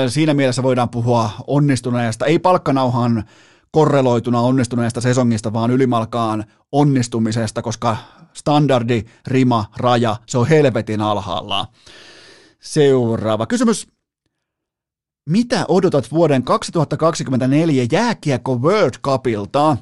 siinä mielessä voidaan puhua onnistuneesta, ei palkkanauhan korreloituna onnistuneesta sesongista, vaan ylimalkaan onnistumisesta, koska standardi, rima, raja, se on helvetin alhaalla. Seuraava kysymys mitä odotat vuoden 2024 jääkiekko World Cupilta?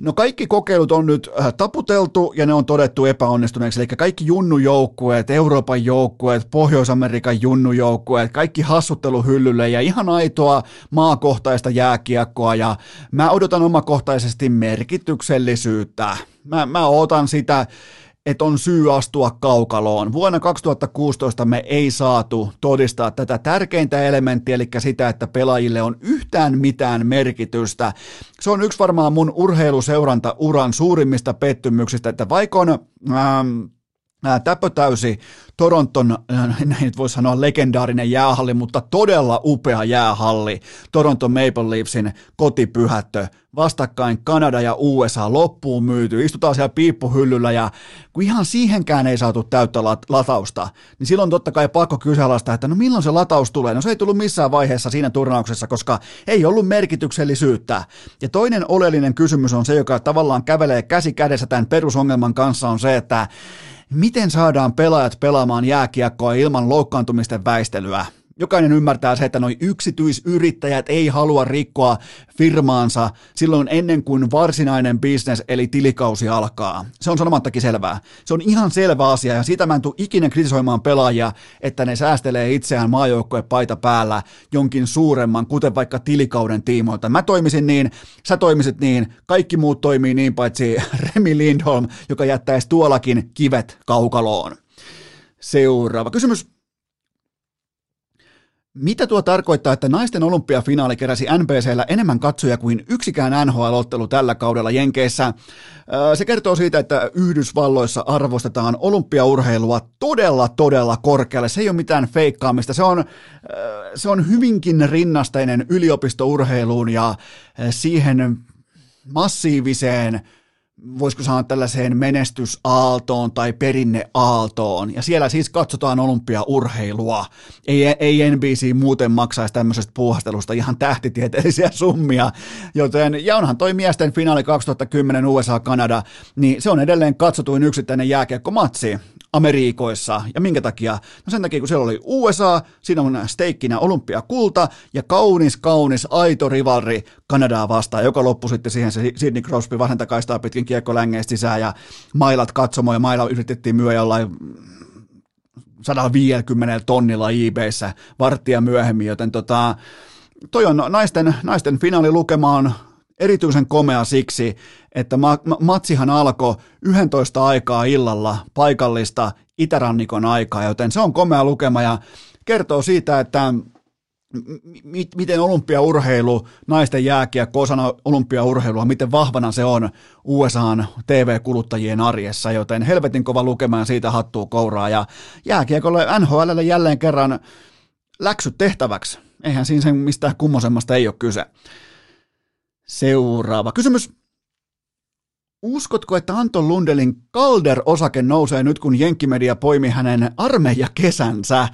No kaikki kokeilut on nyt äh, taputeltu ja ne on todettu epäonnistuneeksi, eli kaikki junnujoukkueet, Euroopan joukkueet, Pohjois-Amerikan junnujoukkueet, kaikki hassutteluhyllylle ja ihan aitoa maakohtaista jääkiekkoa ja mä odotan omakohtaisesti merkityksellisyyttä. Mä, mä odotan sitä, että on syy astua kaukaloon. Vuonna 2016 me ei saatu todistaa tätä tärkeintä elementtiä, eli sitä, että pelaajille on yhtään mitään merkitystä. Se on yksi varmaan mun urheiluseuranta-uran suurimmista pettymyksistä, että vaikka on ähm, täpötäysi Toronton, näin voi sanoa legendaarinen jäähalli, mutta todella upea jäähalli, Toronto Maple Leafsin kotipyhättö, vastakkain Kanada ja USA loppuun myyty, istutaan siellä piippuhyllyllä ja kun ihan siihenkään ei saatu täyttä latausta, niin silloin totta kai pakko kyseenalaistaa, että no milloin se lataus tulee? No se ei tullut missään vaiheessa siinä turnauksessa, koska ei ollut merkityksellisyyttä. Ja toinen oleellinen kysymys on se, joka tavallaan kävelee käsi kädessä tämän perusongelman kanssa, on se, että miten saadaan pelaajat pelaamaan jääkiekkoa ilman loukkaantumisten väistelyä. Jokainen ymmärtää se, että noin yksityisyrittäjät ei halua rikkoa firmaansa silloin ennen kuin varsinainen bisnes eli tilikausi alkaa. Se on sanomattakin selvää. Se on ihan selvä asia ja siitä mä en tule ikinä kritisoimaan pelaajia, että ne säästelee itseään maajoukkojen paita päällä jonkin suuremman, kuten vaikka tilikauden tiimoilta. Mä toimisin niin, sä toimisit niin, kaikki muut toimii niin paitsi Remi Lindholm, joka jättäisi tuollakin kivet kaukaloon. Seuraava kysymys. Mitä tuo tarkoittaa, että naisten olympiafinaali keräsi NBCllä enemmän katsoja kuin yksikään NHL-ottelu tällä kaudella Jenkeissä? Se kertoo siitä, että Yhdysvalloissa arvostetaan olympiaurheilua todella, todella korkealle. Se ei ole mitään feikkaamista. Se on, se on hyvinkin rinnasteinen yliopistourheiluun ja siihen massiiviseen voisiko sanoa tällaiseen menestysaaltoon tai perinneaaltoon. Ja siellä siis katsotaan olympiaurheilua. Ei, ei NBC muuten maksaisi tämmöisestä puuhastelusta ihan tähtitieteellisiä summia. Joten, ja onhan toi miesten finaali 2010 USA-Kanada, niin se on edelleen katsotuin yksittäinen jääkiekkomatsi. Amerikoissa. Ja minkä takia? No sen takia, kun siellä oli USA, siinä on steikkinä olympiakulta ja kaunis, kaunis, aito rivalri Kanadaa vastaan, joka loppui sitten siihen se Sidney Crosby vasenta kaistaa pitkin kiekko längeistä sisään ja mailat katsomo ja maila yritettiin myö jollain 150 tonnilla eBayssä varttia myöhemmin, joten tota, toi on naisten, naisten finaalilukema on erityisen komea siksi, että ma- ma- matsihan alkoi 11 aikaa illalla paikallista itärannikon aikaa, joten se on komea lukema ja kertoo siitä, että miten olympiaurheilu, naisten jääkiekko osana olympiaurheilua, miten vahvana se on USAn TV-kuluttajien arjessa, joten helvetin kova lukema ja siitä hattuu kouraa ja jääkiekolle NHLlle jälleen kerran läksyt tehtäväksi. Eihän siinä sen mistään kummosemmasta ei ole kyse. Seuraava kysymys. Uskotko, että Anton Lundelin Calder-osake nousee nyt, kun Jenkkimedia poimi hänen armeijakesänsä?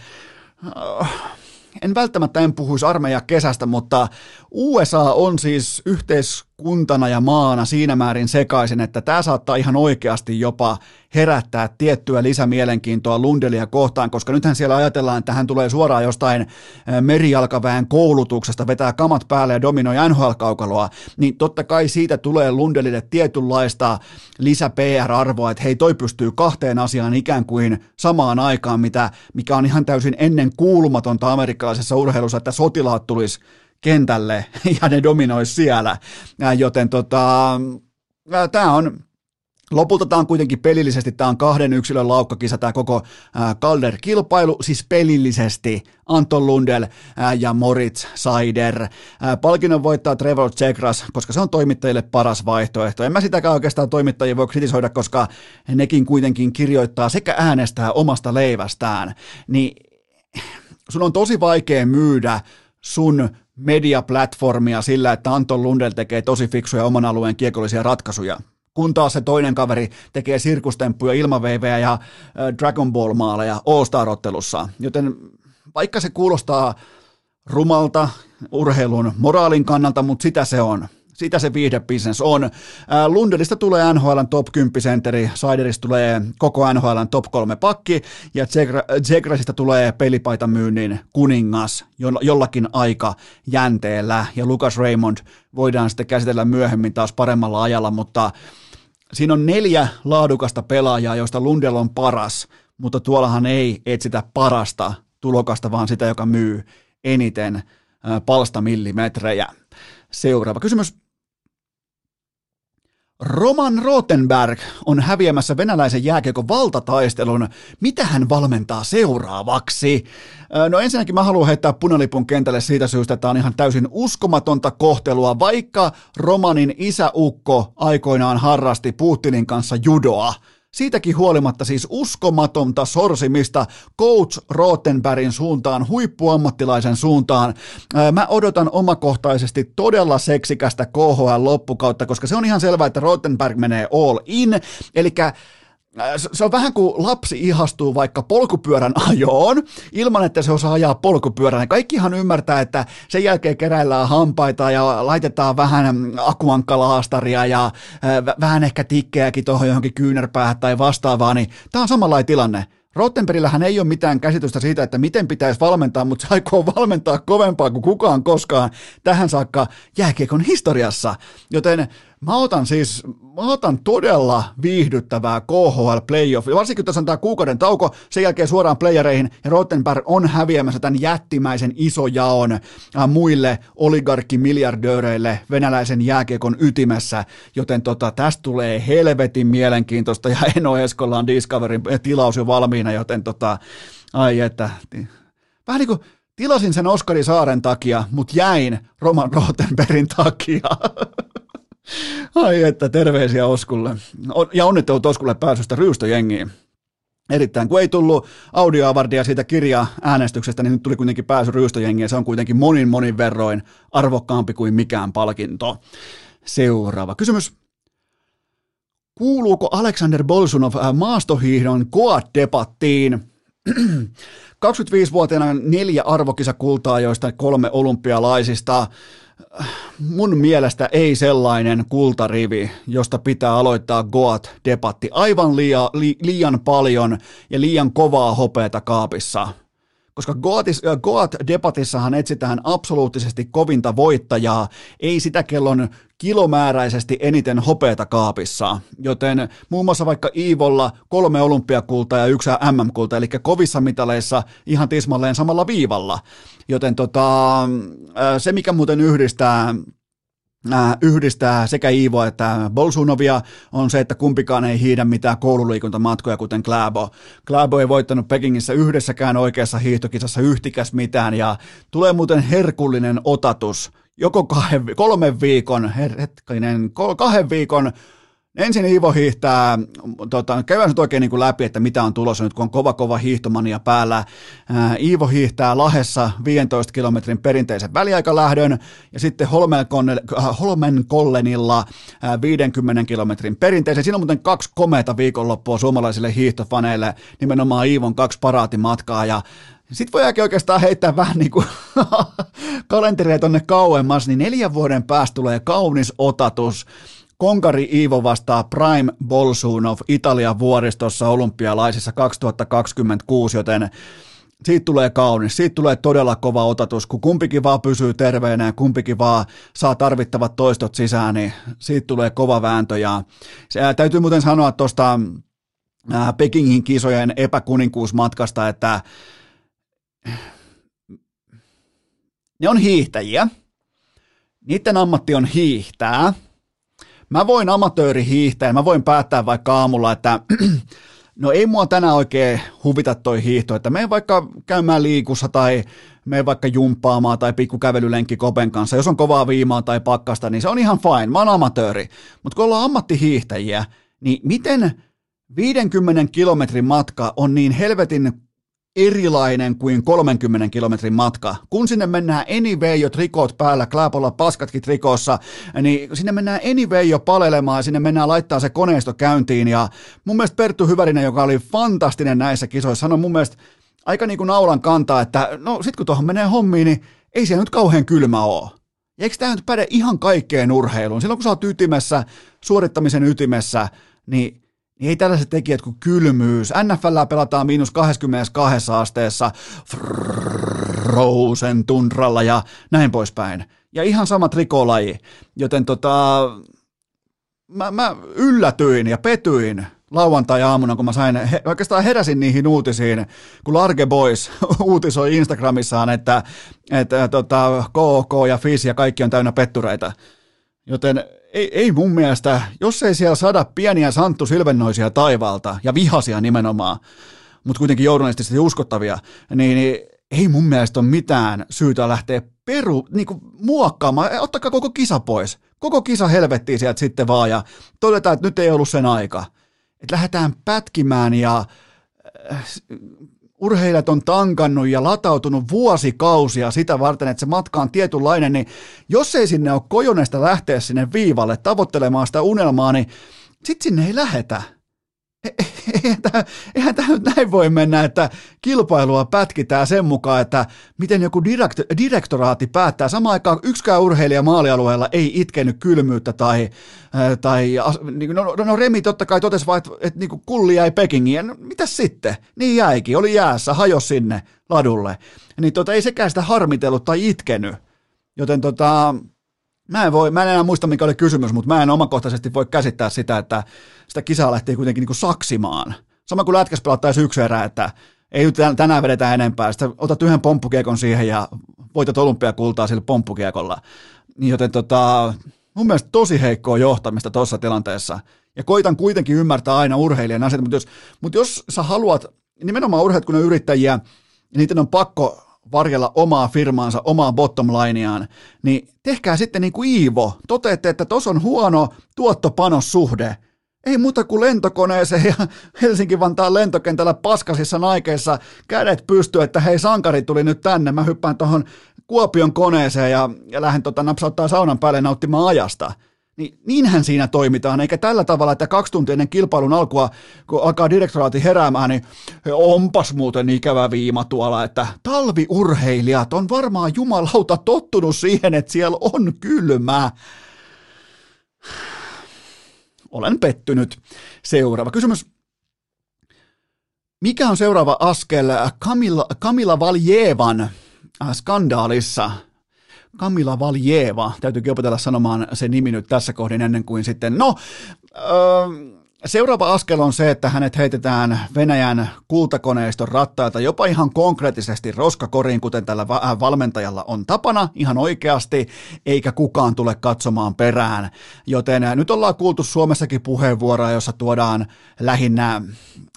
En välttämättä en puhuisi armeijakesästä, mutta USA on siis yhteis kuntana ja maana siinä määrin sekaisin, että tämä saattaa ihan oikeasti jopa herättää tiettyä lisämielenkiintoa Lundelia kohtaan, koska nythän siellä ajatellaan, että hän tulee suoraan jostain merijalkaväen koulutuksesta, vetää kamat päälle ja dominoi NHL-kaukaloa, niin totta kai siitä tulee Lundelille tietynlaista lisä PR-arvoa, että hei toi pystyy kahteen asiaan ikään kuin samaan aikaan, mitä, mikä on ihan täysin ennen kuulumatonta amerikkalaisessa urheilussa, että sotilaat tulisi kentälle ja ne dominoisi siellä, joten tota, tämä on Lopulta tämä on kuitenkin pelillisesti, tämä on kahden yksilön laukkakisa, tämä koko Calder-kilpailu, siis pelillisesti Anton Lundell ja Moritz Seider. Palkinnon voittaa Trevor Zegras, koska se on toimittajille paras vaihtoehto. En mä sitäkään oikeastaan toimittajia voi kritisoida, koska nekin kuitenkin kirjoittaa sekä äänestää omasta leivästään. Niin sun on tosi vaikea myydä sun mediaplatformia sillä, että Anton Lundell tekee tosi fiksuja oman alueen kiekollisia ratkaisuja kun taas se toinen kaveri tekee sirkustemppuja, ilmaveivejä ja Dragon Ball-maaleja All-Star-ottelussa. Joten vaikka se kuulostaa rumalta urheilun moraalin kannalta, mutta sitä se on. Sitä se viihdebisnes on. Lundelista tulee NHL top 10 centeri, Siderista tulee koko NHL top 3 pakki ja Zegrasista tulee pelipaita myynnin kuningas jollakin aika jänteellä ja Lucas Raymond voidaan sitten käsitellä myöhemmin taas paremmalla ajalla, mutta siinä on neljä laadukasta pelaajaa, joista Lundell on paras, mutta tuollahan ei etsitä parasta tulokasta, vaan sitä, joka myy eniten palstamillimetrejä. Seuraava kysymys. Roman Rotenberg on häviämässä venäläisen jääkiekon valtataistelun. Mitä hän valmentaa seuraavaksi? No ensinnäkin mä haluan heittää punalipun kentälle siitä syystä, että on ihan täysin uskomatonta kohtelua, vaikka Romanin isäukko aikoinaan harrasti Putinin kanssa judoa. Siitäkin huolimatta siis uskomatonta sorsimista Coach Rottenbergin suuntaan, huippuammattilaisen suuntaan. Mä odotan omakohtaisesti todella seksikästä KHL-loppukautta, koska se on ihan selvää, että Rottenberg menee all in, eli se on vähän kuin lapsi ihastuu vaikka polkupyörän ajoon, ilman että se osaa ajaa polkupyörän. Kaikkihan ymmärtää, että sen jälkeen keräillään hampaita ja laitetaan vähän akuankkalaastaria ja vähän ehkä tikkejäkin tuohon johonkin kyynärpäähän tai vastaavaa, niin tämä on samanlainen tilanne. Rottenperillähän ei ole mitään käsitystä siitä, että miten pitäisi valmentaa, mutta se aikoo valmentaa kovempaa kuin kukaan koskaan tähän saakka jääkiekon historiassa. Joten Mä otan siis, mä otan todella viihdyttävää KHL playoff, varsinkin tässä on tämä kuukauden tauko, sen jälkeen suoraan playereihin, ja Rottenberg on häviämässä tämän jättimäisen isojaon äh, muille oligarkkimiljardööreille venäläisen jääkiekon ytimessä, joten tota, tästä tulee helvetin mielenkiintoista, ja Eno Eskolla on Discoverin tilaus jo valmiina, joten tota, ai että, vähän niin kuin tilasin sen Oskari Saaren takia, mutta jäin Roman Rottenbergin takia. Ai että, terveisiä Oskulle. Ja onnittelut Oskulle pääsystä ryystöjengiin. Erittäin, kun ei tullut audioavardia siitä kirja äänestyksestä, niin nyt tuli kuitenkin pääsy ryystöjengiin. Se on kuitenkin monin monin verroin arvokkaampi kuin mikään palkinto. Seuraava kysymys. Kuuluuko Alexander Bolsunov maastohiihdon koat-debattiin? 25-vuotiaana neljä arvokisakultaa, joista kolme olympialaisista mun mielestä ei sellainen kultarivi, josta pitää aloittaa Goat-debatti. Aivan liian, li, liian paljon ja liian kovaa hopeata kaapissa. Koska Goat-debatissahan etsitään absoluuttisesti kovinta voittajaa, ei sitä kellon kilomääräisesti eniten hopeata kaapissa, joten muun muassa vaikka Iivolla kolme olympiakultaa ja yksi MM-kulta, eli kovissa mitaleissa ihan tismalleen samalla viivalla. Joten tota, se, mikä muuten yhdistää yhdistää sekä Iivo että Bolsunovia on se, että kumpikaan ei hiidä mitään koululiikuntamatkoja, kuten Kläbo. Kläbo ei voittanut Pekingissä yhdessäkään oikeassa hiihtokisassa yhtikäs mitään, ja tulee muuten herkullinen otatus, joko kahden, kolmen viikon, hetkinen, kahden viikon Ensin Iivo hiihtää, tota, käydään nyt oikein niin kuin läpi, että mitä on tulossa nyt, kun on kova kova hiihtomania päällä. Ää, Iivo hiihtää Lahessa 15 kilometrin perinteisen väliaikalähdön ja sitten Holmenkollenilla ää, 50 kilometrin perinteisen. Siinä on muuten kaksi komeita viikonloppua suomalaisille hiihtofaneille, nimenomaan Iivon kaksi paraatimatkaa ja Sitten voi oikeastaan heittää vähän niin kuin kalenteria tonne kauemmas, niin neljän vuoden päästä tulee kaunis otatus. Konkari Iivo vastaa Prime Bolsunov Italian vuoristossa olympialaisissa 2026, joten siitä tulee kaunis, siitä tulee todella kova otatus, kun kumpikin vaan pysyy terveenä ja kumpikin vaan saa tarvittavat toistot sisään, niin siitä tulee kova vääntö. Ja se, ää, täytyy muuten sanoa tuosta Pekingin kisojen epäkuninkuusmatkasta, että ne on hiihtäjiä. Niiden ammatti on hiihtää. Mä voin amatööri hiihtää, mä voin päättää vaikka aamulla, että no ei mua tänään oikein huvita toi hiihto, että menen vaikka käymään liikussa tai menen vaikka jumppaamaan tai pikku kävelylenkki Kopen kanssa. Jos on kovaa viimaa tai pakkasta, niin se on ihan fine, mä oon amatööri. Mutta kun ollaan ammattihiihtäjiä, niin miten 50 kilometrin matka on niin helvetin erilainen kuin 30 kilometrin matka. Kun sinne mennään anyway jo trikot päällä, Kläpolla paskatkin trikossa, niin sinne mennään anyway jo palelemaan, sinne mennään laittaa se koneisto käyntiin. Ja mun mielestä Perttu Hyvärinen, joka oli fantastinen näissä kisoissa, sanoi mun mielestä aika niin kuin naulan kantaa, että no sit kun tuohon menee hommiin, niin ei se nyt kauhean kylmä ole. Ja eikö tämä nyt päde ihan kaikkeen urheiluun? Silloin kun sä oot ytimessä, suorittamisen ytimessä, niin niin ei tällaiset tekijät kuin kylmyys. NFL pelataan miinus 22 asteessa frozen tundralla ja näin poispäin. Ja ihan sama trikolaji. Joten tota, mä, mä yllätyin ja petyin lauantai-aamuna, kun mä sain, he, oikeastaan heräsin niihin uutisiin, kun Large Boys uutisoi Instagramissaan, että, että tota, KK ja FIS ja kaikki on täynnä pettureita. Joten ei, ei mun mielestä, jos ei siellä saada pieniä Santtu Silvennoisia taivaalta, ja vihasia nimenomaan, mutta kuitenkin journalistisesti uskottavia, niin, niin ei mun mielestä ole mitään syytä lähteä peru, niin kuin muokkaamaan. Ottakaa koko kisa pois. Koko kisa helvettiin sieltä sitten vaan ja todetaan, että nyt ei ollut sen aika. Että lähdetään pätkimään ja äh, urheilijat on tankannut ja latautunut vuosikausia sitä varten, että se matka on tietynlainen, niin jos ei sinne ole kojonesta lähteä sinne viivalle tavoittelemaan sitä unelmaa, niin sitten sinne ei lähetä. Eihän tämä näin voi mennä, että kilpailua pätkitään sen mukaan, että miten joku direkt, direktoraati päättää. Samaan aikaan yksikään urheilija maalialueella ei itkenyt kylmyyttä tai, tai niin no, no, no Remi totta kai totesi vaan, että, että niin kulli jäi Pekingiin. No, mitäs sitten? Niin jäikin, oli jäässä, hajosi sinne ladulle. Niin tota, ei sekään sitä harmitellut tai itkenyt. Joten tota, Mä en, voi, mä en enää muista, mikä oli kysymys, mutta mä en omakohtaisesti voi käsittää sitä, että sitä kisaa lähti kuitenkin niin kuin saksimaan. Sama kuin lätkäs pelattaisiin yksi erä, että ei tänään vedetä enempää. Sitten otat yhden pomppukiekon siihen ja voitat olympiakultaa sillä pomppukiekolla. Niin joten tota, mun mielestä tosi heikkoa johtamista tuossa tilanteessa. Ja koitan kuitenkin ymmärtää aina urheilijan asiat, mutta jos, mutta jos sä haluat, nimenomaan urheilijat kun on yrittäjiä, niin niiden on pakko varjella omaa firmaansa, omaa bottom lineaan, niin tehkää sitten niin kuin Iivo. Toteette, että tos on huono tuottopanossuhde. Ei muuta kuin lentokoneeseen ja Helsinki-Vantaan lentokentällä paskasissa naikeissa kädet pystyy, että hei sankari tuli nyt tänne, mä hyppään tuohon Kuopion koneeseen ja, ja lähden tota, napsauttaa saunan päälle nauttimaan ajasta. Niin, niinhän siinä toimitaan, eikä tällä tavalla, että kaksi tuntia ennen kilpailun alkua, kun alkaa direktoraati heräämään, niin onpas muuten ikävä viima tuolla, että talviurheilijat on varmaan jumalauta tottunut siihen, että siellä on kylmää. Olen pettynyt. Seuraava kysymys. Mikä on seuraava askel Kamila, Kamila Valjevan skandaalissa? Kamila Valjeva, täytyykin opetella sanomaan se nimi nyt tässä kohdin ennen kuin sitten, no, öö, Seuraava askel on se, että hänet heitetään Venäjän kultakoneiston rattailta jopa ihan konkreettisesti roskakoriin, kuten tällä äh, valmentajalla on tapana ihan oikeasti, eikä kukaan tule katsomaan perään. Joten äh, nyt ollaan kuultu Suomessakin puheenvuoroja, jossa tuodaan lähinnä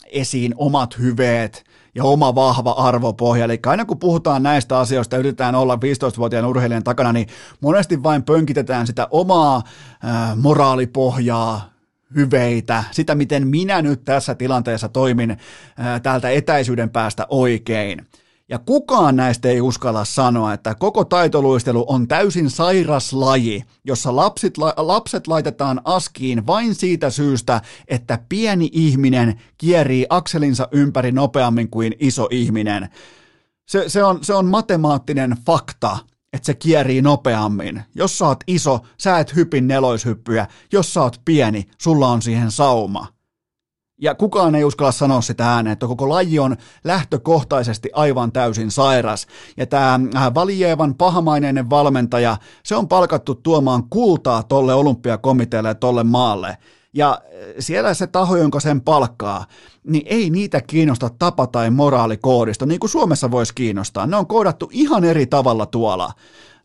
esiin omat hyveet, ja oma vahva arvopohja. Eli aina kun puhutaan näistä asioista yritetään olla 15-vuotiaan urheilijan takana, niin monesti vain pönkitetään sitä omaa äh, moraalipohjaa, hyveitä, sitä miten minä nyt tässä tilanteessa toimin äh, täältä etäisyyden päästä oikein. Ja kukaan näistä ei uskalla sanoa, että koko taitoluistelu on täysin sairas laji, jossa lapset, lapset laitetaan askiin vain siitä syystä, että pieni ihminen kierii akselinsa ympäri nopeammin kuin iso ihminen. Se, se, on, se on matemaattinen fakta, että se kierii nopeammin. Jos sä oot iso, sä et hypin neloishyppyjä. Jos sä oot pieni, sulla on siihen sauma. Ja kukaan ei uskalla sanoa sitä ääneen, että koko laji on lähtökohtaisesti aivan täysin sairas. Ja tämä äh, Valievan pahamaineinen valmentaja, se on palkattu tuomaan kultaa tolle olympiakomitealle ja tolle maalle. Ja äh, siellä se taho, jonka sen palkkaa, niin ei niitä kiinnosta tapa tai moraalikoodisto, niin kuin Suomessa voisi kiinnostaa. Ne on koodattu ihan eri tavalla tuolla.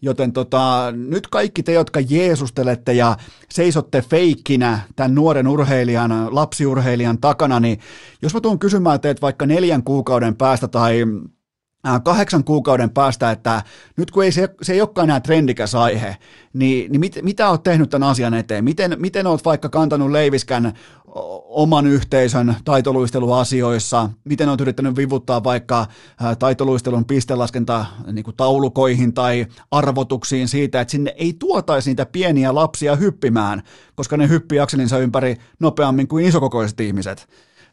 Joten tota, nyt kaikki te, jotka jeesustelette ja seisotte feikkinä tämän nuoren urheilijan, lapsiurheilijan takana, niin jos mä tuun kysymään teet vaikka neljän kuukauden päästä tai Äh, kahdeksan kuukauden päästä, että nyt kun ei se, se ei olekaan enää trendikäs aihe, niin, niin mit, mitä olet tehnyt tämän asian eteen? Miten, miten olet vaikka kantanut leiviskän oman yhteisön taitoluisteluasioissa? Miten olet yrittänyt vivuttaa vaikka taitoluistelun pistelaskenta niin kuin taulukoihin tai arvotuksiin siitä, että sinne ei tuotaisi niitä pieniä lapsia hyppimään, koska ne hyppii akselinsa ympäri nopeammin kuin isokokoiset ihmiset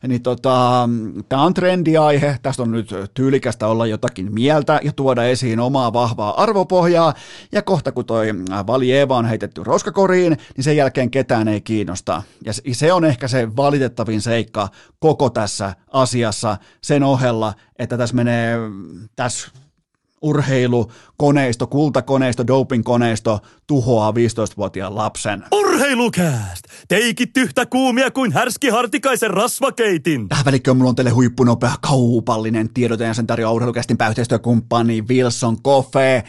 niin tota, tämä on trendiaihe, tästä on nyt tyylikästä olla jotakin mieltä ja tuoda esiin omaa vahvaa arvopohjaa, ja kohta kun toi Valieva on heitetty roskakoriin, niin sen jälkeen ketään ei kiinnosta. Ja se on ehkä se valitettavin seikka koko tässä asiassa sen ohella, että tässä menee, tässä urheilukoneisto, kultakoneisto, dopingkoneisto tuhoaa 15-vuotiaan lapsen. Urheilukääst! Teikit yhtä kuumia kuin härski hartikaisen rasvakeitin. Tähän välikköön mulla on teille huippunopea kaupallinen tiedote ja sen tarjoaa urheilukästin päyhteistyökumppani Wilson Coffee.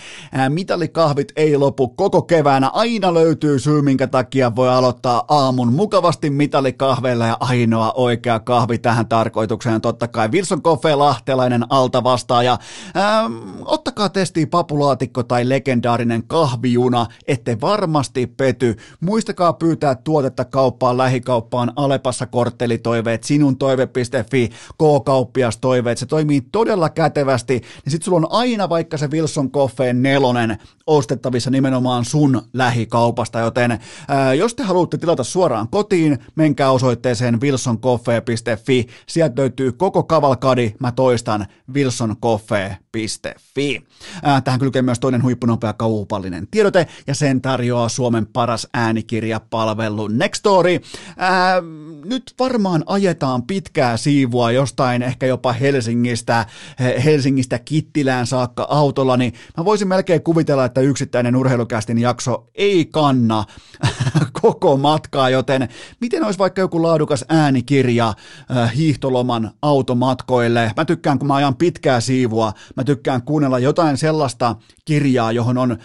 Mitalikahvit ei lopu koko keväänä. Aina löytyy syy, minkä takia voi aloittaa aamun mukavasti mitalikahveilla ja ainoa oikea kahvi tähän tarkoitukseen. Totta kai Wilson Coffee lahtelainen alta vastaaja. Ähm, ottakaa testiin papulaatikko tai legendaarinen kahvijuna, ette varmasti pety. Muistakaa pyytää tuotetta kauppaan, lähikauppaan, Alepassa korttelitoiveet, sinun toive.fi, K-kauppias toiveet. Se toimii todella kätevästi, niin sit sulla on aina vaikka se Wilson Coffeen nelonen ostettavissa nimenomaan sun lähikaupasta, joten ää, jos te haluatte tilata suoraan kotiin, menkää osoitteeseen wilsoncoffee.fi, sieltä löytyy koko kavalkadi, mä toistan, wilsoncoffee.fi. Tähän kylkee myös toinen huippunopea kaupallinen tiedote, ja sen tarjoaa Suomen paras äänikirjapalvelu Nextory. Ää, nyt varmaan ajetaan pitkää siivua jostain ehkä jopa Helsingistä, Helsingistä Kittilään saakka autolla, niin mä voisin melkein kuvitella, että yksittäinen urheilukästin jakso ei kanna koko matkaa, joten miten olisi vaikka joku laadukas äänikirja hiihtoloman automatkoille? Mä tykkään, kun mä ajan pitkää siivua, mä tykkään kuunnella jotain sellaista kirjaa, johon on,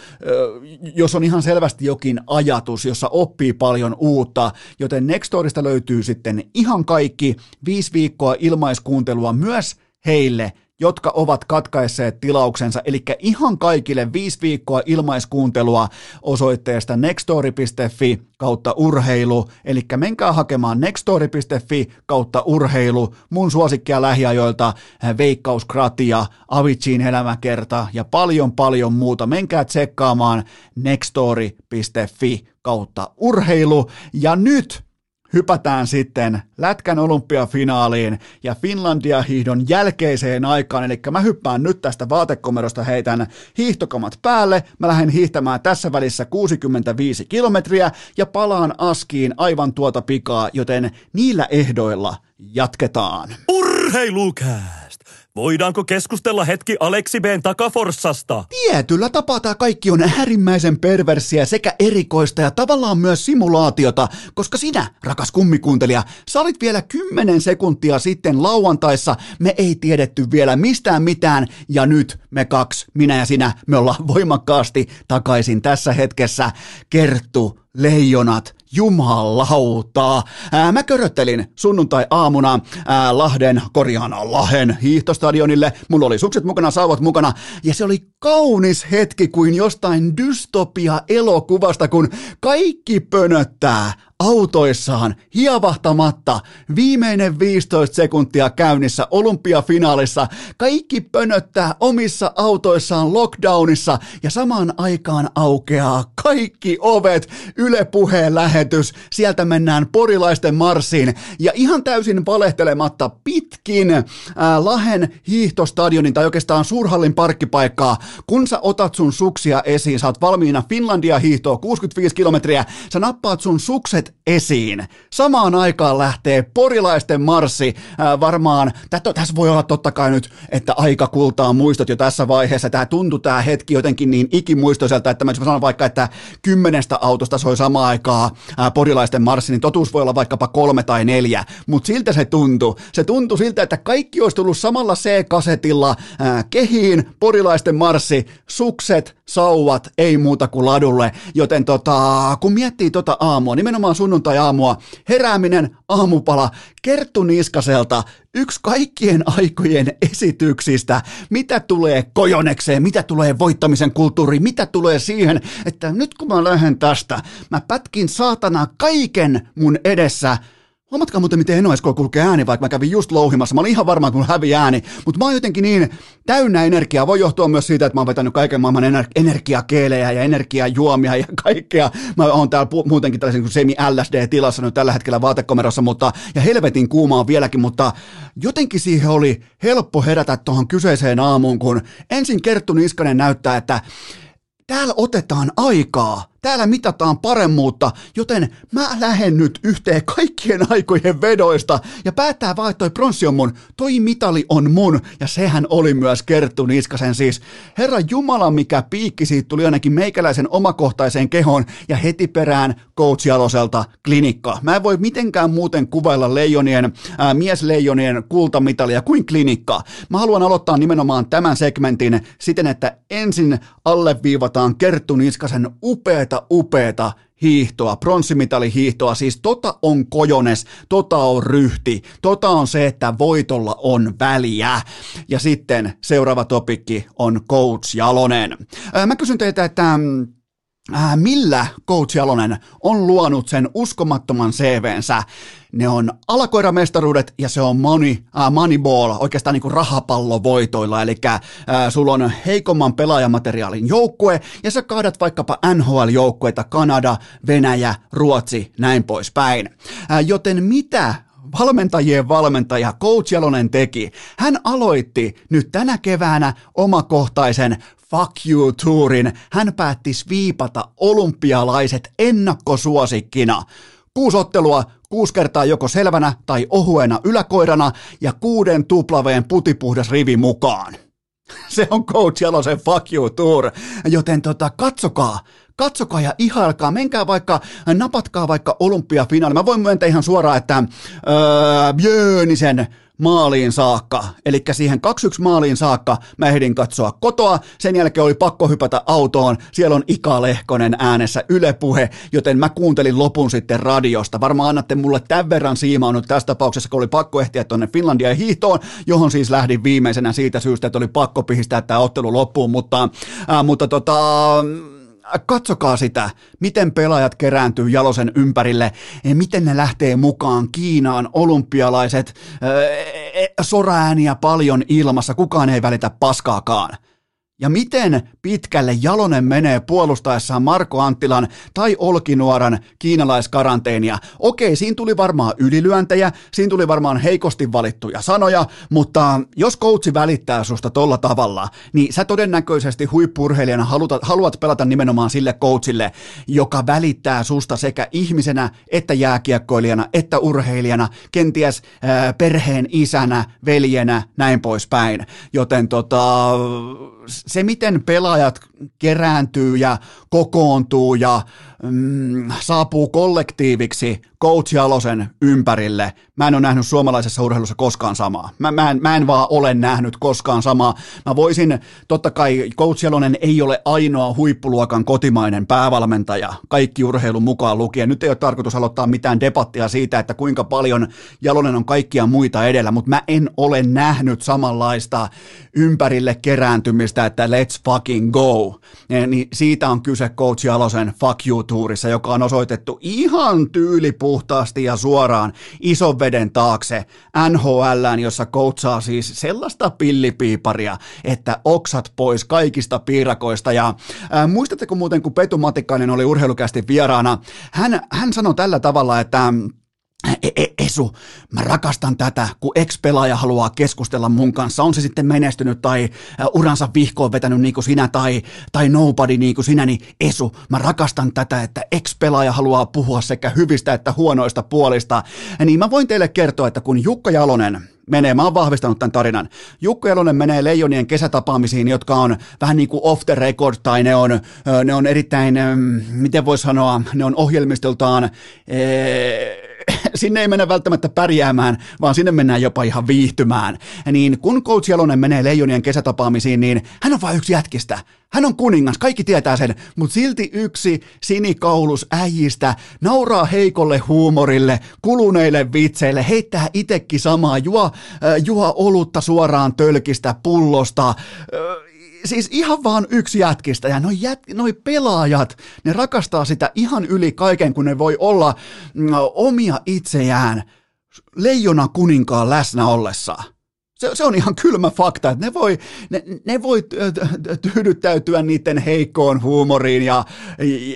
jos on ihan selvästi jokin ajatus, jossa oppii paljon uutta, joten Nextorista löytyy sitten ihan kaikki viisi viikkoa ilmaiskuuntelua myös heille, jotka ovat katkaisseet tilauksensa, eli ihan kaikille viisi viikkoa ilmaiskuuntelua osoitteesta nextory.fi kautta urheilu, eli menkää hakemaan nextory.fi kautta urheilu, mun suosikkia lähiajoilta, Veikkauskratia, Avicin elämäkerta ja paljon paljon muuta. Menkää tsekkaamaan nextory.fi kautta urheilu, ja nyt hypätään sitten Lätkän olympiafinaaliin ja Finlandia hiihdon jälkeiseen aikaan, eli mä hyppään nyt tästä vaatekomerosta, heitän hiihtokamat päälle, mä lähden hiihtämään tässä välissä 65 kilometriä ja palaan askiin aivan tuota pikaa, joten niillä ehdoilla jatketaan. Urheilukääst! Voidaanko keskustella hetki Aleksi B:n takaforssasta? Tietyllä tapaa tämä kaikki on äärimmäisen perversiä sekä erikoista ja tavallaan myös simulaatiota, koska sinä, rakas kummikuuntelija, sä olit vielä 10 sekuntia sitten lauantaissa, me ei tiedetty vielä mistään mitään, ja nyt me kaksi, minä ja sinä, me ollaan voimakkaasti takaisin tässä hetkessä. Kerttu, leijonat, jumalautaa. Ää, mä köröttelin sunnuntai-aamuna ää, Lahden, korjaan Lahen hiihtostadionille. Mulla oli sukset mukana, sauvat mukana. Ja se oli kaunis hetki kuin jostain dystopia-elokuvasta, kun kaikki pönöttää autoissaan hiavahtamatta viimeinen 15 sekuntia käynnissä olympiafinaalissa. Kaikki pönöttää omissa autoissaan lockdownissa ja samaan aikaan aukeaa kaikki ovet. Yle puheen lähetys, sieltä mennään porilaisten marssiin ja ihan täysin valehtelematta pitkin ää, Lahen hiihtostadionin tai oikeastaan Suurhallin parkkipaikkaa, kun sä otat sun suksia esiin, sä oot valmiina Finlandia hiihtoa 65 kilometriä, sä nappaat sun sukset esiin. Samaan aikaan lähtee porilaisten marssi, ää, varmaan, tässä voi olla totta kai nyt, että aika kultaa muistot jo tässä vaiheessa, tämä tuntuu tämä hetki jotenkin niin ikimuistoiselta, että mä sanon vaikka, että kymmenestä autosta soi samaan aikaan ää, porilaisten marssi, niin totuus voi olla vaikkapa kolme tai neljä, mutta siltä se tuntuu. Se tuntui siltä, että kaikki olisi tullut samalla C-kasetilla ää, kehiin, porilaisten marssi, sukset, sauvat, ei muuta kuin ladulle, joten tota, kun miettii tota aamua, nimenomaan sunnuntai-aamua, herääminen, aamupala, Kerttu Niskaselta, yksi kaikkien aikojen esityksistä, mitä tulee kojonekseen, mitä tulee voittamisen kulttuuriin, mitä tulee siihen, että nyt kun mä lähden tästä, mä pätkin saatana kaiken mun edessä, Huomatkaa muuten, miten Enoesko kulkee ääni, vaikka mä kävin just louhimassa. Mä olin ihan varma, kun hävi ääni. Mutta mä oon jotenkin niin täynnä energiaa. Voi johtua myös siitä, että mä oon vetänyt kaiken maailman ener- energiakeelejä ja energiajuomia ja kaikkea. Mä oon täällä pu- muutenkin tällaisen kuin semi-LSD-tilassa nyt tällä hetkellä vaatekomerossa, mutta, ja helvetin kuuma on vieläkin, mutta jotenkin siihen oli helppo herätä tuohon kyseiseen aamuun, kun ensin Kerttu Niskanen näyttää, että täällä otetaan aikaa Täällä mitataan paremmuutta, joten mä lähden nyt yhteen kaikkien aikojen vedoista ja päättää vaan, että toi pronssi on mun, toi mitali on mun ja sehän oli myös Kerttu Niskasen siis. Herra Jumala, mikä piikki siitä tuli ainakin meikäläisen omakohtaiseen kehoon ja heti perään Coach Jaloselta klinikka. Mä en voi mitenkään muuten kuvailla leijonien, ää, miesleijonien kultamitalia kuin klinikka. Mä haluan aloittaa nimenomaan tämän segmentin siten, että ensin alleviivataan Kerttu Niskasen upeata upeeta, upeeta hiihtoa, pronssimitalihiihtoa, siis tota on kojones, tota on ryhti, tota on se, että voitolla on väliä. Ja sitten seuraava topikki on Coach Jalonen. Mä kysyn teiltä, että mm, äh, millä Coach Jalonen on luonut sen uskomattoman CVnsä. Ne on alakoiramestaruudet ja se on money, äh, moneyball, oikeastaan niin kuin rahapallovoitoilla, eli äh, sulla on heikomman pelaajamateriaalin joukkue ja sä kaadat vaikkapa NHL-joukkueita, Kanada, Venäjä, Ruotsi, näin poispäin. Äh, joten mitä valmentajien valmentaja Coach Jalonen teki. Hän aloitti nyt tänä keväänä omakohtaisen Fuck You Tourin. Hän päätti viipata olympialaiset ennakkosuosikkina. Kuusi ottelua, kuusi kertaa joko selvänä tai ohuena yläkoirana ja kuuden tuplaveen putipuhdas rivi mukaan. Se on Coach Jalosen Fuck You Tour, joten tota, katsokaa, katsokaa ja ihailkaa, menkää vaikka, napatkaa vaikka olympiafinaali. Mä voin myöntää ihan suoraan, että öö, Björnisen maaliin saakka, eli siihen 2-1 maaliin saakka mä ehdin katsoa kotoa, sen jälkeen oli pakko hypätä autoon, siellä on Ika Lehkonen äänessä Yle Puhe, joten mä kuuntelin lopun sitten radiosta. Varmaan annatte mulle tämän verran siimaa nyt tässä tapauksessa, kun oli pakko ehtiä tuonne Finlandia hiihtoon, johon siis lähdin viimeisenä siitä syystä, että oli pakko pihistää tämä ottelu loppuun, mutta, äh, mutta tota, katsokaa sitä, miten pelaajat kerääntyy Jalosen ympärille, miten ne lähtee mukaan Kiinaan, olympialaiset, soraääniä paljon ilmassa, kukaan ei välitä paskaakaan. Ja miten pitkälle Jalonen menee puolustaessaan Marko Anttilan tai Olkinuoran kiinalaiskaranteenia? Okei, siinä tuli varmaan ylilyöntejä, siinä tuli varmaan heikosti valittuja sanoja, mutta jos koutsi välittää susta tolla tavalla, niin sä todennäköisesti huippurheilijana haluta, haluat pelata nimenomaan sille coachille, joka välittää susta sekä ihmisenä, että jääkiekkoilijana, että urheilijana, kenties ää, perheen isänä, veljenä, näin poispäin. Joten tota se, miten pelaajat kerääntyy ja kokoontuu ja mm, saapuu kollektiiviksi Coach Jalosen ympärille. Mä en ole nähnyt suomalaisessa urheilussa koskaan samaa. Mä, mä, en, mä en vaan ole nähnyt koskaan samaa. Mä voisin, totta kai Coach Jalonen ei ole ainoa huippuluokan kotimainen päävalmentaja, kaikki urheilun mukaan lukien. Nyt ei ole tarkoitus aloittaa mitään debattia siitä, että kuinka paljon Jalonen on kaikkia muita edellä, mutta mä en ole nähnyt samanlaista ympärille kerääntymistä, että let's fucking go you, niin siitä on kyse Coach Jalosen Fuck you-tuurissa, joka on osoitettu ihan tyylipuhtaasti ja suoraan ison veden taakse NHLään, jossa coachaa siis sellaista pillipiiparia, että oksat pois kaikista piirakoista. Ja ää, muistatteko muuten, kun Petu Matikainen oli urheilukästi vieraana, hän, hän sanoi tällä tavalla, että Esu, mä rakastan tätä, kun ex-pelaaja haluaa keskustella mun kanssa, on se sitten menestynyt tai uransa vihkoon vetänyt niin kuin sinä tai, tai nobody niin kuin sinä, niin Esu, mä rakastan tätä, että ex-pelaaja haluaa puhua sekä hyvistä että huonoista puolista. Niin mä voin teille kertoa, että kun Jukka Jalonen, menee, mä oon vahvistanut tämän tarinan. Jukka Jalonen menee Leijonien kesätapaamisiin, jotka on vähän niin kuin off the record, tai ne on, ne on erittäin, miten voi sanoa, ne on ohjelmistoltaan, ee, sinne ei mennä välttämättä pärjäämään, vaan sinne mennään jopa ihan viihtymään. Niin kun Coach Jalonen menee Leijonien kesätapaamisiin, niin hän on vain yksi jätkistä. Hän on kuningas, kaikki tietää sen, mutta silti yksi sinikaulus äijistä nauraa heikolle huumorille, kuluneille vitseille, heittää itekin samaa, juo, äh, juo olutta suoraan tölkistä, pullosta, äh, siis ihan vaan yksi jätkistä ja noi, jät, noi pelaajat, ne rakastaa sitä ihan yli kaiken, kun ne voi olla mm, omia itseään leijona kuninkaan läsnä ollessaan. Se, se on ihan kylmä fakta, että ne voi, ne, ne voi tyydyttäytyä niiden heikkoon huumoriin ja,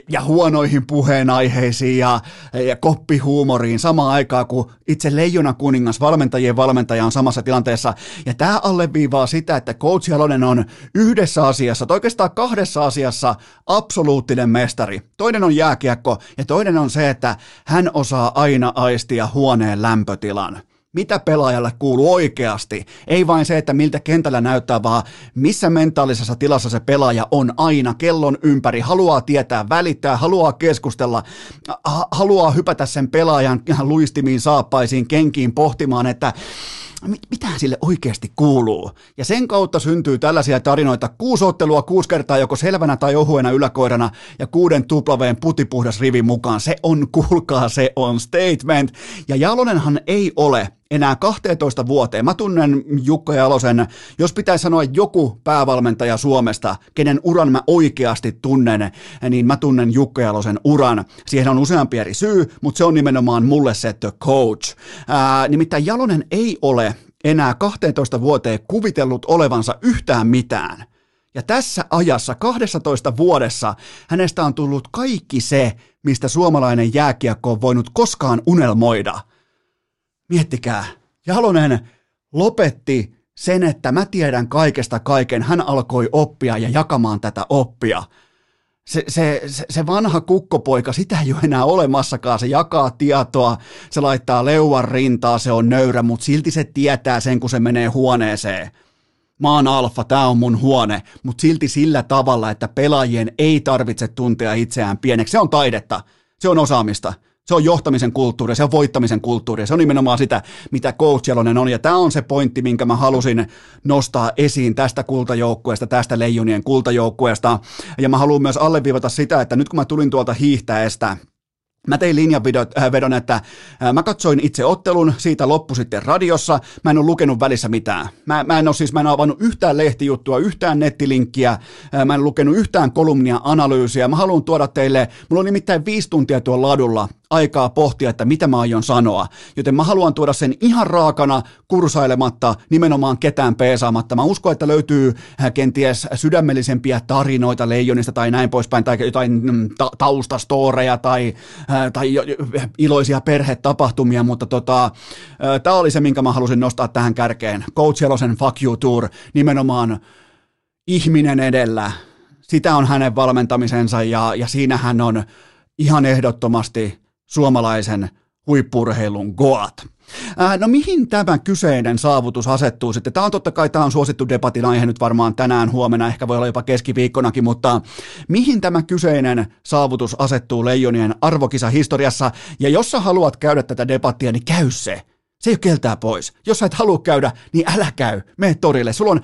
ja huonoihin puheenaiheisiin ja, ja koppihuumoriin samaan aikaan, kun itse leijona kuningas, valmentajien valmentaja on samassa tilanteessa. Ja tämä alleviivaa sitä, että Coach Jalonen on yhdessä asiassa, tai oikeastaan kahdessa asiassa absoluuttinen mestari. Toinen on jääkiekko ja toinen on se, että hän osaa aina aistia huoneen lämpötilan mitä pelaajalle kuuluu oikeasti. Ei vain se, että miltä kentällä näyttää, vaan missä mentaalisessa tilassa se pelaaja on aina kellon ympäri. Haluaa tietää, välittää, haluaa keskustella, haluaa hypätä sen pelaajan luistimiin, saappaisiin, kenkiin pohtimaan, että mitä sille oikeasti kuuluu. Ja sen kautta syntyy tällaisia tarinoita, kuusi ottelua kuusi kertaa joko selvänä tai ohuena yläkoirana ja kuuden tuplaveen putipuhdas rivi mukaan. Se on, kuulkaa, se on statement. Ja Jalonenhan ei ole enää 12 vuoteen. Mä tunnen Jukka Jalosen, jos pitäisi sanoa joku päävalmentaja Suomesta, kenen uran mä oikeasti tunnen, niin mä tunnen Jukka Jalosen uran. Siihen on useampi eri syy, mutta se on nimenomaan mulle se the coach. Ää, nimittäin Jalonen ei ole enää 12 vuoteen kuvitellut olevansa yhtään mitään. Ja tässä ajassa, 12 vuodessa, hänestä on tullut kaikki se, mistä suomalainen jääkiekko on voinut koskaan unelmoida – Miettikää, Jalonen lopetti sen, että mä tiedän kaikesta kaiken. Hän alkoi oppia ja jakamaan tätä oppia. Se, se, se, vanha kukkopoika, sitä ei ole enää olemassakaan. Se jakaa tietoa, se laittaa leuan rintaa, se on nöyrä, mutta silti se tietää sen, kun se menee huoneeseen. Mä oon alfa, tää on mun huone, mutta silti sillä tavalla, että pelaajien ei tarvitse tuntea itseään pieneksi. Se on taidetta, se on osaamista. Se on johtamisen kulttuuri, se on voittamisen kulttuuri, se on nimenomaan sitä, mitä Coach Jalonen on. Ja tämä on se pointti, minkä mä halusin nostaa esiin tästä kultajoukkueesta, tästä Leijonien kultajoukkueesta. Ja mä haluan myös alleviivata sitä, että nyt kun mä tulin tuolta hiihtäestä, Mä tein linjanvedon, että äh, mä katsoin itse ottelun, siitä loppu sitten radiossa, mä en ole lukenut välissä mitään. Mä, mä en ole siis, mä en ole avannut yhtään lehtijuttua, yhtään nettilinkkiä, äh, mä en lukenut yhtään kolumnia, analyysiä. Mä haluan tuoda teille, mulla on nimittäin viisi tuntia tuolla ladulla aikaa pohtia, että mitä mä aion sanoa. Joten mä haluan tuoda sen ihan raakana, kursailematta, nimenomaan ketään peesaamatta. Mä uskon, että löytyy äh, kenties sydämellisempiä tarinoita leijonista tai näin poispäin, tai jotain mm, ta- taustastoreja tai, äh, tai iloisia perhetapahtumia, mutta tota, äh, tämä oli se, minkä mä halusin nostaa tähän kärkeen. Coach Jelosen Fuck You Tour, nimenomaan ihminen edellä. Sitä on hänen valmentamisensa ja, ja siinä hän on ihan ehdottomasti suomalaisen huippurheilun goat. No mihin tämä kyseinen saavutus asettuu sitten? Tämä on totta kai tämä on suosittu debatin aihe nyt varmaan tänään, huomenna, ehkä voi olla jopa keskiviikkonakin, mutta mihin tämä kyseinen saavutus asettuu Leijonien arvokisahistoriassa? Ja jos sä haluat käydä tätä debattia, niin käy se. Se ei ole keltää pois. Jos sä et halua käydä, niin älä käy. Mene torille. Sulla on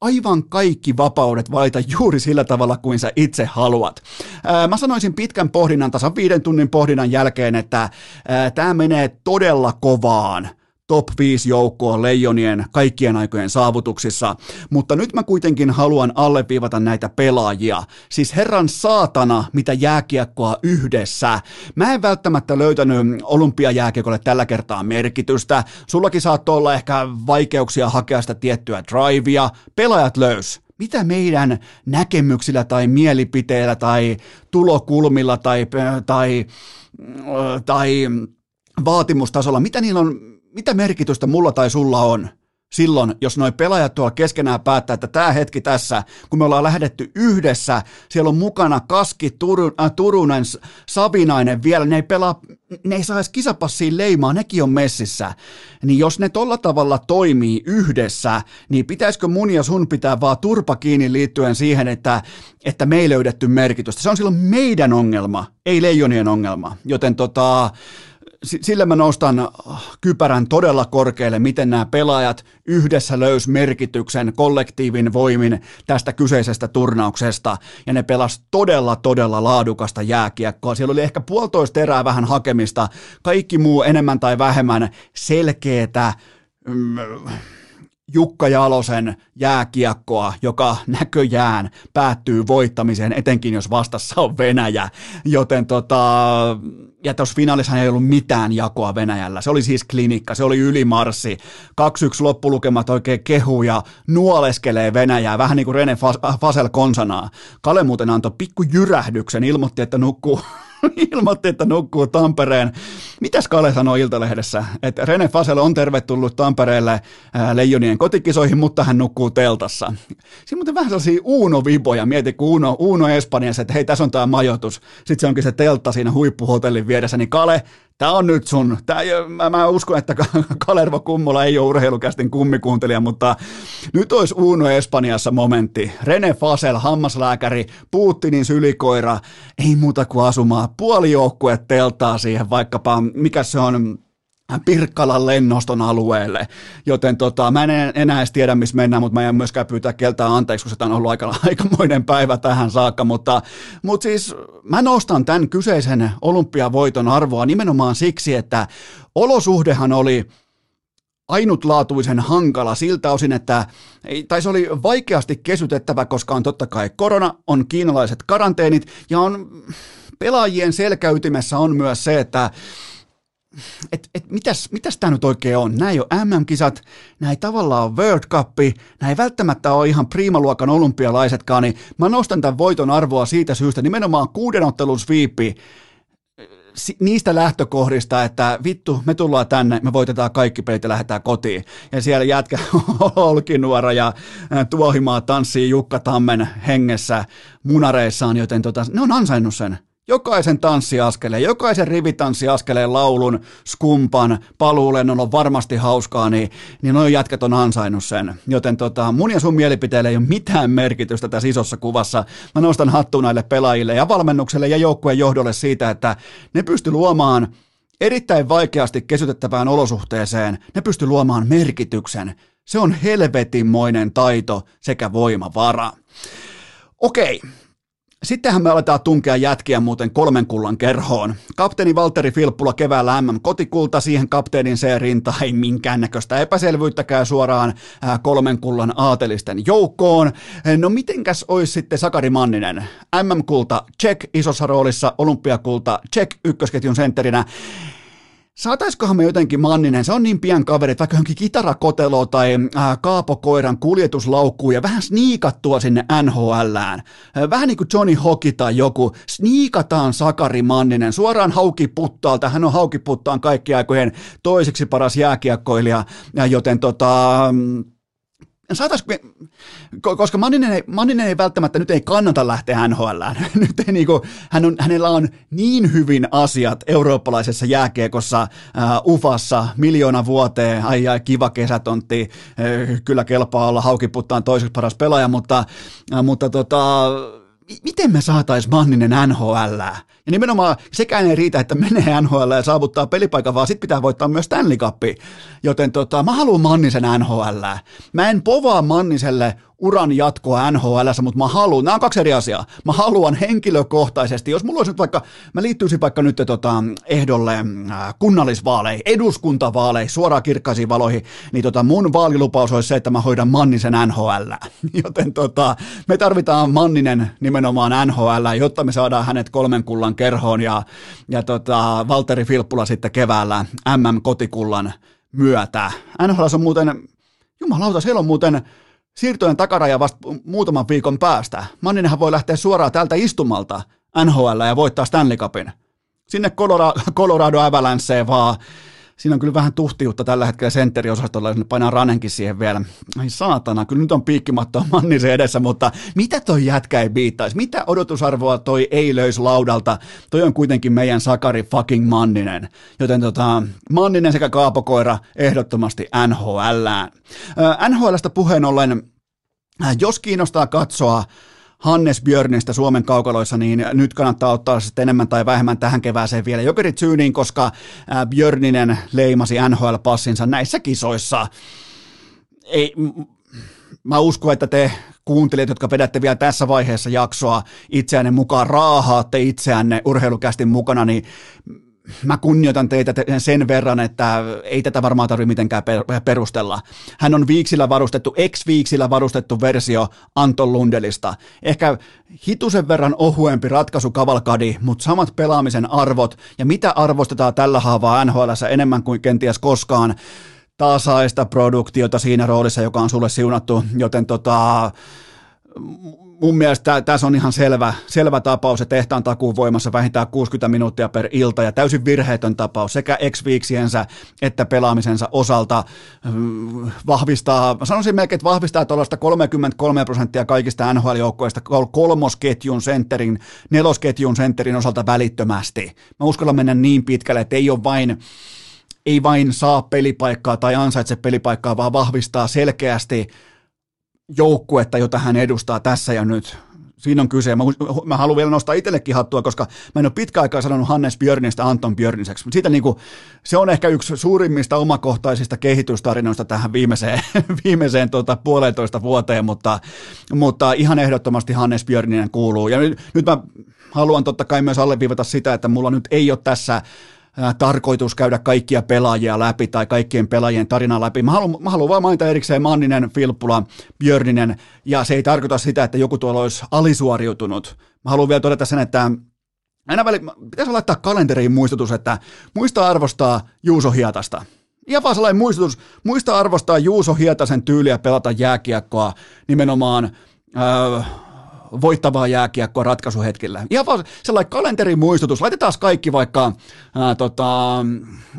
aivan kaikki vapaudet valita juuri sillä tavalla kuin sä itse haluat. Mä sanoisin pitkän pohdinnan, tasan viiden tunnin pohdinnan jälkeen, että tämä menee todella kovaan top 5 joukkoa Leijonien kaikkien aikojen saavutuksissa, mutta nyt mä kuitenkin haluan alleviivata näitä pelaajia. Siis herran saatana, mitä jääkiekkoa yhdessä. Mä en välttämättä löytänyt olympiajääkiekolle tällä kertaa merkitystä. Sullakin saattoi olla ehkä vaikeuksia hakea sitä tiettyä drivea. Pelaajat löys mitä meidän näkemyksillä tai mielipiteillä tai tulokulmilla tai, tai, tai vaatimustasolla, mitä niillä on, mitä merkitystä mulla tai sulla on? silloin, jos noi pelaajat tuolla keskenään päättää, että tämä hetki tässä, kun me ollaan lähdetty yhdessä, siellä on mukana Kaski, Turun, äh, Turunen, Savinainen vielä, ne ei pelaa, ne ei saa edes kisapassiin leimaa, nekin on messissä. Niin jos ne tolla tavalla toimii yhdessä, niin pitäisikö mun ja sun pitää vaan turpa kiinni liittyen siihen, että, että me ei löydetty merkitystä. Se on silloin meidän ongelma, ei leijonien ongelma. Joten tota, sillä mä nostan kypärän todella korkealle, miten nämä pelaajat yhdessä löys merkityksen kollektiivin voimin tästä kyseisestä turnauksesta, ja ne pelas todella, todella laadukasta jääkiekkoa. Siellä oli ehkä puolitoista erää vähän hakemista, kaikki muu enemmän tai vähemmän selkeätä, mm, Jukka Jalosen jääkiekkoa, joka näköjään päättyy voittamiseen, etenkin jos vastassa on Venäjä. Joten tota, ja tuossa finaalissa ei ollut mitään jakoa Venäjällä. Se oli siis klinikka, se oli ylimarssi. 2-1 loppulukemat oikein kehuu ja nuoleskelee Venäjää, vähän niin kuin Rene Fasel konsanaa. Kale muuten antoi pikku jyrähdyksen, ilmoitti, että nukkuu ilmoitti, että nukkuu Tampereen. Mitäs Kale sanoi Iltalehdessä? Että Rene Fasel on tervetullut Tampereelle Leijonien kotikisoihin, mutta hän nukkuu teltassa. Siinä muuten vähän sellaisia Uuno-viboja. Mieti, kun Uuno, Uuno Espanjassa, että hei, tässä on tämä majoitus. Sitten se onkin se teltta siinä huippuhotellin vieressä. Niin Kale, tämä on nyt sun, tää, mä, mä uskon, että Kalervo Kummola ei ole urheilukästin kummikuuntelija, mutta nyt olisi Uno Espanjassa momentti. Rene Fasel, hammaslääkäri, Putinin sylikoira, ei muuta kuin asumaan puoli joukkue teltaa siihen, vaikkapa mikä se on, Pirkkalan lennoston alueelle, joten tota, mä en enää edes tiedä, missä mennään, mutta mä en myöskään pyytää keltää anteeksi, koska tämä on ollut aika, aikamoinen päivä tähän saakka, mutta, mutta siis mä nostan tämän kyseisen olympiavoiton arvoa nimenomaan siksi, että olosuhdehan oli ainutlaatuisen hankala siltä osin, että tai se oli vaikeasti kesytettävä, koska on totta kai korona, on kiinalaiset karanteenit ja on pelaajien selkäytimessä on myös se, että et, et mitäs, mitäs tämä nyt oikein on? Nämä ei ole MM-kisat, nämä ei tavallaan ole World Cup, nämä ei välttämättä ole ihan priimaluokan olympialaisetkaan, niin mä nostan tämän voiton arvoa siitä syystä, nimenomaan kuuden ottelun sweepi, niistä lähtökohdista, että vittu, me tullaan tänne, me voitetaan kaikki pelit ja lähdetään kotiin. Ja siellä jätkä Olkinuora ja Tuohimaa tanssii Jukka Tammen hengessä munareissaan, joten tota, ne on ansainnut sen jokaisen tanssiaskeleen, jokaisen rivitanssiaskeleen laulun, skumpan, paluulennon on varmasti hauskaa, niin, niin noin jätkät on ansainnut sen. Joten tota, mun ja sun mielipiteille ei ole mitään merkitystä tässä isossa kuvassa. Mä nostan hattu näille pelaajille ja valmennukselle ja joukkueen johdolle siitä, että ne pysty luomaan erittäin vaikeasti kesytettävään olosuhteeseen, ne pysty luomaan merkityksen. Se on helvetinmoinen taito sekä voimavara. Okei, Sittenhän me aletaan tunkea jätkiä muuten kolmen kullan kerhoon. Kapteeni Valtteri Filppula keväällä MM kotikulta, siihen kapteenin se rinta ei minkäännäköistä epäselvyyttäkään suoraan kolmen kullan aatelisten joukkoon. No mitenkäs olisi sitten Sakari Manninen? MM-kulta check isossa roolissa, olympiakulta check ykkösketjun sentterinä. Saataiskohan me jotenkin Manninen, se on niin pian kaveri, että vaikka johonkin kitarakotelo tai äh, kaapokoiran kuljetuslaukkuun ja vähän sniikattua sinne NHLään. Äh, vähän niin kuin Johnny Hockey tai joku, sniikataan Sakari Manninen. Suoraan haukiputtaalta, hän on haukiputtaan kaikki aikojen toiseksi paras jääkiekkoilija, joten tota, saataisiko koska Manninen ei, Manninen ei välttämättä nyt ei kannata lähteä NHL. Nyt ei niinku, hän on, hänellä on niin hyvin asiat eurooppalaisessa jääkiekossa, uh, Ufassa, miljoona vuoteen, ai ai kiva kesätontti, uh, kyllä kelpaa olla haukiputtaan toiseksi paras pelaaja, mutta, uh, mutta tota, miten me saatais Manninen NHL? Ja nimenomaan sekään ei riitä, että menee NHL ja saavuttaa pelipaikan, vaan sitten pitää voittaa myös Stanley Cup. Joten tota, mä haluan Mannisen NHL. Mä en povaa Manniselle uran jatkoa NHL, mutta mä haluan, nämä on kaksi eri asiaa, mä haluan henkilökohtaisesti, jos mulla olisi nyt vaikka, mä liittyisin vaikka nyt tota, ehdolle äh, kunnallisvaaleihin, eduskuntavaaleihin, suoraan kirkkaisiin valoihin, niin tota, mun vaalilupaus olisi se, että mä hoidan Mannisen NHL. Joten tota, me tarvitaan Manninen nimenomaan NHL, jotta me saadaan hänet kolmen kullan kerhoon ja, ja tota, Valteri Filppula sitten keväällä MM-kotikullan myötä. NHL on muuten, jumalauta, siellä on muuten siirtojen takaraja vasta muutaman viikon päästä. Manninenhan voi lähteä suoraan tältä istumalta NHL ja voittaa Stanley Cupin. Sinne Colorado, Colorado Avalanceen vaan siinä on kyllä vähän tuhtiutta tällä hetkellä sentteriosastolla, jos ne painaa ranenkin siihen vielä. Ai saatana, kyllä nyt on piikkimatto Mannisen edessä, mutta mitä toi jätkä ei biittaisi? Mitä odotusarvoa toi ei löys laudalta? Toi on kuitenkin meidän Sakari fucking Manninen. Joten tota, Manninen sekä Kaapokoira ehdottomasti NHLään. NHLstä puheen ollen, jos kiinnostaa katsoa Hannes Björnistä Suomen kaukaloissa, niin nyt kannattaa ottaa sitten enemmän tai vähemmän tähän kevääseen vielä jokerit syyniin, koska Björninen leimasi NHL-passinsa näissä kisoissa. Ei, mä uskon, että te kuuntelijat, jotka vedätte vielä tässä vaiheessa jaksoa itseänne mukaan, raahaatte itseänne urheilukästin mukana, niin mä kunnioitan teitä sen verran, että ei tätä varmaan tarvitse mitenkään perustella. Hän on viiksillä varustettu, ex-viiksillä varustettu versio Anton Lundelista. Ehkä hitusen verran ohuempi ratkaisu kavalkadi, mutta samat pelaamisen arvot ja mitä arvostetaan tällä haavaa NHL enemmän kuin kenties koskaan tasaista produktiota siinä roolissa, joka on sulle siunattu, joten tota, mun mielestä tässä on ihan selvä, selvä tapaus, että tehtaan takuun voimassa vähintään 60 minuuttia per ilta ja täysin virheetön tapaus sekä ex että pelaamisensa osalta mm, vahvistaa, sanoisin melkein, että vahvistaa tuollaista 33 prosenttia kaikista NHL-joukkoista kolmosketjun sentterin, nelosketjun sentterin osalta välittömästi. Mä uskallan mennä niin pitkälle, että ei ole vain ei vain saa pelipaikkaa tai ansaitse pelipaikkaa, vaan vahvistaa selkeästi joukkuetta, jota hän edustaa tässä ja nyt. Siinä on kyse. Mä, mä haluan vielä nostaa itsellekin hattua, koska mä en ole pitkä aikaa sanonut Hannes Björnistä Anton Björniseksi. Siitä niin kuin, se on ehkä yksi suurimmista omakohtaisista kehitystarinoista tähän viimeiseen, viimeiseen tuota, puolentoista vuoteen, mutta, mutta ihan ehdottomasti Hannes Björninen kuuluu. Ja nyt, nyt mä haluan totta kai myös alleviivata sitä, että mulla nyt ei ole tässä tarkoitus käydä kaikkia pelaajia läpi tai kaikkien pelaajien tarina läpi. Mä haluan, mä haluan vaan mainita erikseen Manninen, Filppula, Björninen, ja se ei tarkoita sitä, että joku tuolla olisi alisuoriutunut. Mä haluan vielä todeta sen, että aina väli, pitäisi laittaa kalenteriin muistutus, että muista arvostaa Juuso Hietasta. Ihan vaan sellainen muistutus, muista arvostaa Juuso Hietasen tyyliä pelata jääkiekkoa nimenomaan öö, voittavaa jääkiekkoa ratkaisuhetkillä. Ihan vaan sellainen kalenterin muistutus. Laitetaan kaikki vaikka, ää, tota,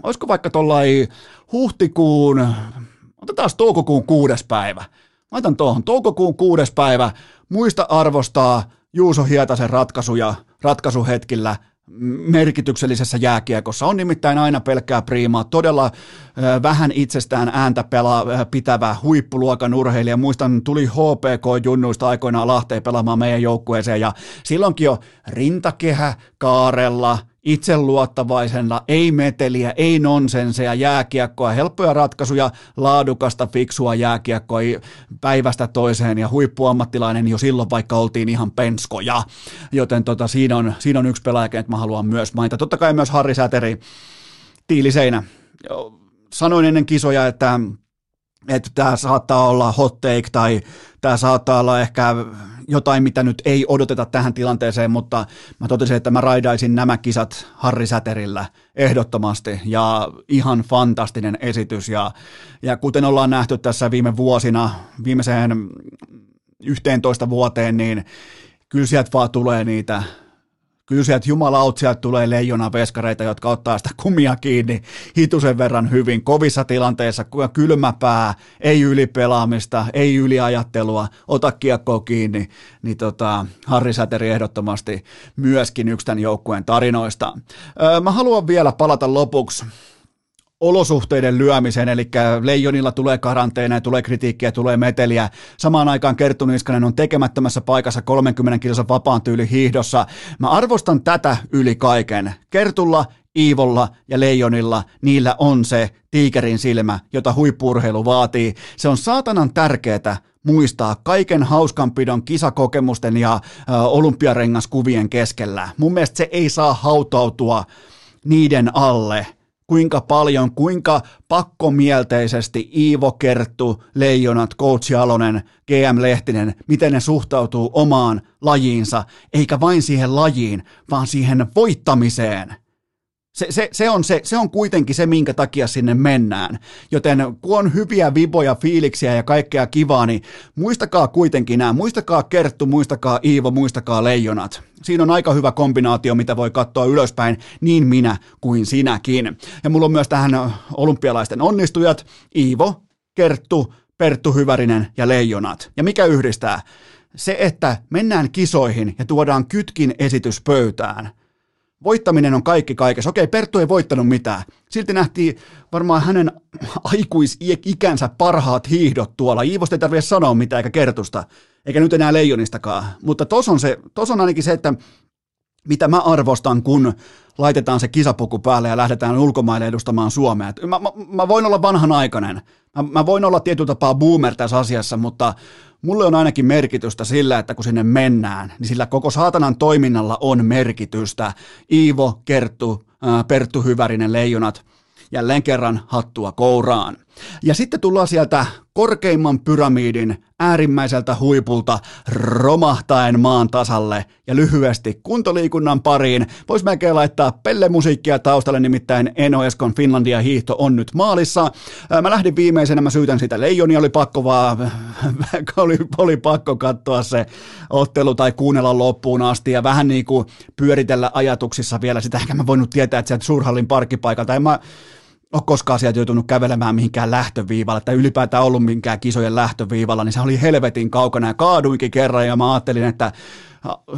olisiko vaikka tuollain huhtikuun, otetaan toukokuun kuudes päivä. Laitan tuohon toukokuun kuudes päivä. Muista arvostaa Juuso Hietasen ratkaisuja ratkaisuhetkillä merkityksellisessä jääkiekossa. On nimittäin aina pelkkää priimaa, todella vähän itsestään ääntä pela, pitävä huippuluokan urheilija. Muistan, tuli HPK-junnuista aikoinaan Lahteen pelaamaan meidän joukkueeseen ja silloinkin jo rintakehä kaarella, itseluottavaisena, ei meteliä, ei nonsenseja, jääkiekkoa, helppoja ratkaisuja, laadukasta, fiksua jääkiekkoa päivästä toiseen ja huippuammattilainen jo silloin, vaikka oltiin ihan penskoja. Joten tota, siinä, on, siinä on yksi pelaaja, että mä haluan myös mainita. Totta kai myös Harri Säteri, tiiliseinä. Sanoin ennen kisoja, että että tämä saattaa olla hot take tai tämä saattaa olla ehkä jotain, mitä nyt ei odoteta tähän tilanteeseen, mutta mä totesin, että mä raidaisin nämä kisat Harri Säterillä ehdottomasti. Ja ihan fantastinen esitys. Ja, ja kuten ollaan nähty tässä viime vuosina, viimeiseen 11 vuoteen, niin kyllä sieltä vaan tulee niitä kyllä sieltä jumalaut, sieltä tulee leijona veskareita, jotka ottaa sitä kumia kiinni hitusen verran hyvin, kovissa tilanteissa, kylmä pää, ei ylipelaamista, ei yliajattelua, ota kiekkoa kiinni, niin tota, Harri Säteri ehdottomasti myöskin yksi tämän joukkueen tarinoista. Öö, mä haluan vielä palata lopuksi olosuhteiden lyömiseen, eli leijonilla tulee karanteeneja, tulee kritiikkiä, tulee meteliä. Samaan aikaan Kerttu Niskanen on tekemättömässä paikassa 30 kilsa vapaan tyyli hiihdossa. Mä arvostan tätä yli kaiken. Kertulla Iivolla ja Leijonilla, niillä on se tiikerin silmä, jota huippurheilu vaatii. Se on saatanan tärkeää muistaa kaiken hauskanpidon kisakokemusten ja ö, olympiarengaskuvien keskellä. Mun mielestä se ei saa hautautua niiden alle – kuinka paljon, kuinka pakkomielteisesti Iivo Kerttu, Leijonat, Coach Jalonen, GM Lehtinen, miten ne suhtautuu omaan lajiinsa, eikä vain siihen lajiin, vaan siihen voittamiseen – se, se, se, on se, se on kuitenkin se, minkä takia sinne mennään. Joten kun on hyviä viboja, fiiliksiä ja kaikkea kivaa, niin muistakaa kuitenkin nämä. Muistakaa Kerttu, muistakaa Iivo, muistakaa Leijonat. Siinä on aika hyvä kombinaatio, mitä voi katsoa ylöspäin, niin minä kuin sinäkin. Ja mulla on myös tähän olympialaisten onnistujat, Iivo, Kerttu, Perttu Hyvärinen ja Leijonat. Ja mikä yhdistää? Se, että mennään kisoihin ja tuodaan kytkin esitys pöytään – Voittaminen on kaikki kaikessa. Okei, Perttu ei voittanut mitään. Silti nähtiin varmaan hänen aikuisikänsä parhaat hiihdot tuolla. Iivosta ei tarvitse sanoa mitään eikä kertusta, eikä nyt enää leijonistakaan. Mutta tos on, se, tos on ainakin se, että mitä mä arvostan, kun laitetaan se kisapuku päälle ja lähdetään ulkomaille edustamaan Suomea. Mä, mä, mä voin olla vanhanaikainen. Mä, mä voin olla tietyllä tapaa boomer tässä asiassa, mutta mulle on ainakin merkitystä sillä, että kun sinne mennään, niin sillä koko saatanan toiminnalla on merkitystä. Iivo, Kerttu, Perttu Hyvärinen, Leijonat, jälleen kerran hattua kouraan. Ja sitten tullaan sieltä korkeimman pyramidin äärimmäiseltä huipulta romahtaen maan tasalle ja lyhyesti kuntoliikunnan pariin. Vois melkein laittaa pellemusiikkia taustalle, nimittäin Eno Eskon Finlandia hiihto on nyt maalissa. Mä lähdin viimeisenä, mä syytän sitä leijoni, oli pakko vaan, oli, oli pakko katsoa se ottelu tai kuunnella loppuun asti ja vähän niin kuin pyöritellä ajatuksissa vielä sitä, ehkä mä voinut tietää, että sieltä Suurhallin parkkipaikalta, en mä ole koskaan sieltä joutunut kävelemään mihinkään lähtöviivalla tai ylipäätään ollut minkään kisojen lähtöviivalla, niin se oli helvetin kaukana ja kaaduinkin kerran ja mä ajattelin, että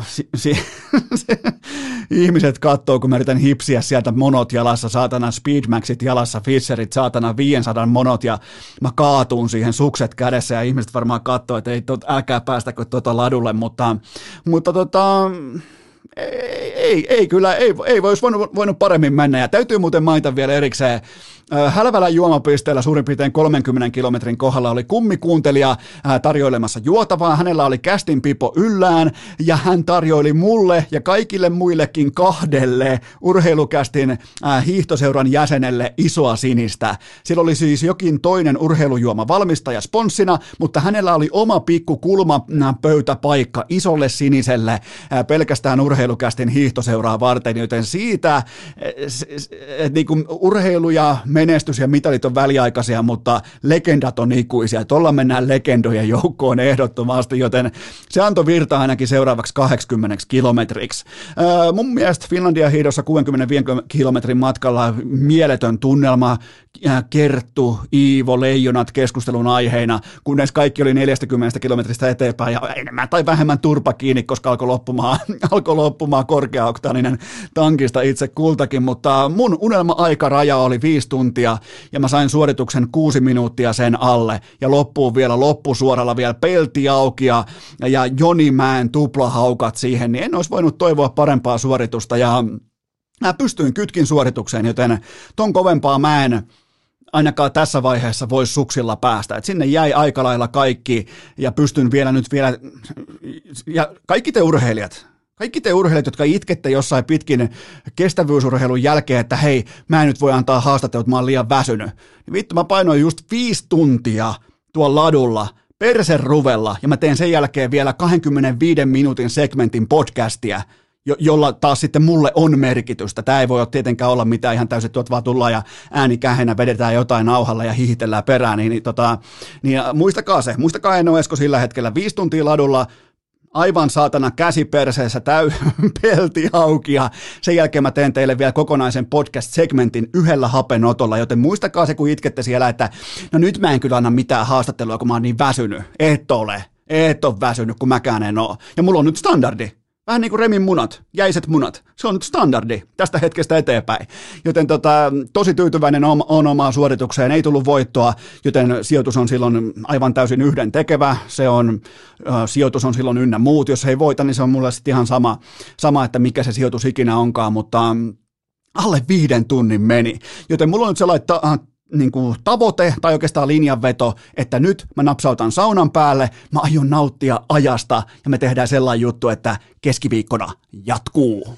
si, si, si, ihmiset katsoo, kun mä yritän hipsiä sieltä monot jalassa, saatana Speedmaxit jalassa, Fisherit, saatana 500 monot ja mä kaatuun siihen sukset kädessä ja ihmiset varmaan katsoo, että ei tot, älkää päästäkö tuota ladulle, mutta, mutta tota, ei, ei, ei kyllä, ei, ei voisi voinut, voinut paremmin mennä. Ja täytyy muuten mainita vielä erikseen Hälvälän juomapisteellä suurin piirtein 30 kilometrin kohdalla oli kummikuuntelija tarjoilemassa juotavaa. Hänellä oli kästin pipo yllään ja hän tarjoili mulle ja kaikille muillekin kahdelle urheilukästin hiihtoseuran jäsenelle isoa sinistä. Sillä oli siis jokin toinen urheilujuoma valmistaja sponssina, mutta hänellä oli oma pikku kulmapöytäpaikka isolle siniselle pelkästään urheilukästin hiihtoseuraa varten, joten siitä niin urheilu ja menestys ja mitalit on väliaikaisia, mutta legendat on ikuisia. Tuolla mennään legendojen joukkoon ehdottomasti, joten se antoi virta ainakin seuraavaksi 80 kilometriksi. Mun mielestä Finlandia hiidossa 65 kilometrin matkalla mieletön tunnelma, Kerttu, Iivo, Leijonat keskustelun aiheina, kunnes kaikki oli 40 kilometristä eteenpäin ja enemmän tai vähemmän turpa kiinni, koska alkoi loppumaan, alkoi loppumaan korkeaoktaaninen tankista itse kultakin, mutta mun unelma-aikaraja oli viisi tuntia tuntia ja mä sain suorituksen kuusi minuuttia sen alle. Ja loppuun vielä loppusuoralla vielä pelti auki ja, ja Joni Mäen tuplahaukat siihen, niin en olisi voinut toivoa parempaa suoritusta. Ja mä pystyin kytkin suoritukseen, joten ton kovempaa mä en ainakaan tässä vaiheessa voisi suksilla päästä. Et sinne jäi aika lailla kaikki ja pystyn vielä nyt vielä, ja kaikki te urheilijat, kaikki te urheilijat, jotka itkette jossain pitkin kestävyysurheilun jälkeen, että hei, mä en nyt voi antaa haastattelut, mä oon liian väsynyt. Niin vittu, mä painoin just viisi tuntia tuolla ladulla, persen ruvella, ja mä teen sen jälkeen vielä 25 minuutin segmentin podcastia, jo- jolla taas sitten mulle on merkitystä. Tämä ei voi tietenkään olla mitään ihan täysin, tuot vaan tullaan ja ääni kähenä vedetään jotain nauhalla ja hihitellään perään, niin, niin, tota, niin muistakaa se, muistakaa Eno Esko sillä hetkellä, viisi tuntia ladulla, aivan saatana käsiperseessä täy pelti auki ja sen jälkeen mä teen teille vielä kokonaisen podcast-segmentin yhdellä hapenotolla, joten muistakaa se, kun itkette siellä, että no nyt mä en kyllä anna mitään haastattelua, kun mä oon niin väsynyt. Et ole. Et ole väsynyt, kun mäkään en oo. Ja mulla on nyt standardi. Vähän niin kuin Remin munat, jäiset munat. Se on nyt standardi tästä hetkestä eteenpäin. Joten tota, tosi tyytyväinen on, on omaan suoritukseen. Ei tullut voittoa, joten sijoitus on silloin aivan täysin yhden tekevä. Se on, äh, sijoitus on silloin ynnä muut. Jos ei voita, niin se on mulle sitten ihan sama, sama, että mikä se sijoitus ikinä onkaan, mutta alle viiden tunnin meni. Joten mulla on nyt sellainen niin kuin tavoite tai oikeastaan linjanveto, että nyt mä napsautan saunan päälle, mä aion nauttia ajasta ja me tehdään sellainen juttu, että keskiviikkona jatkuu.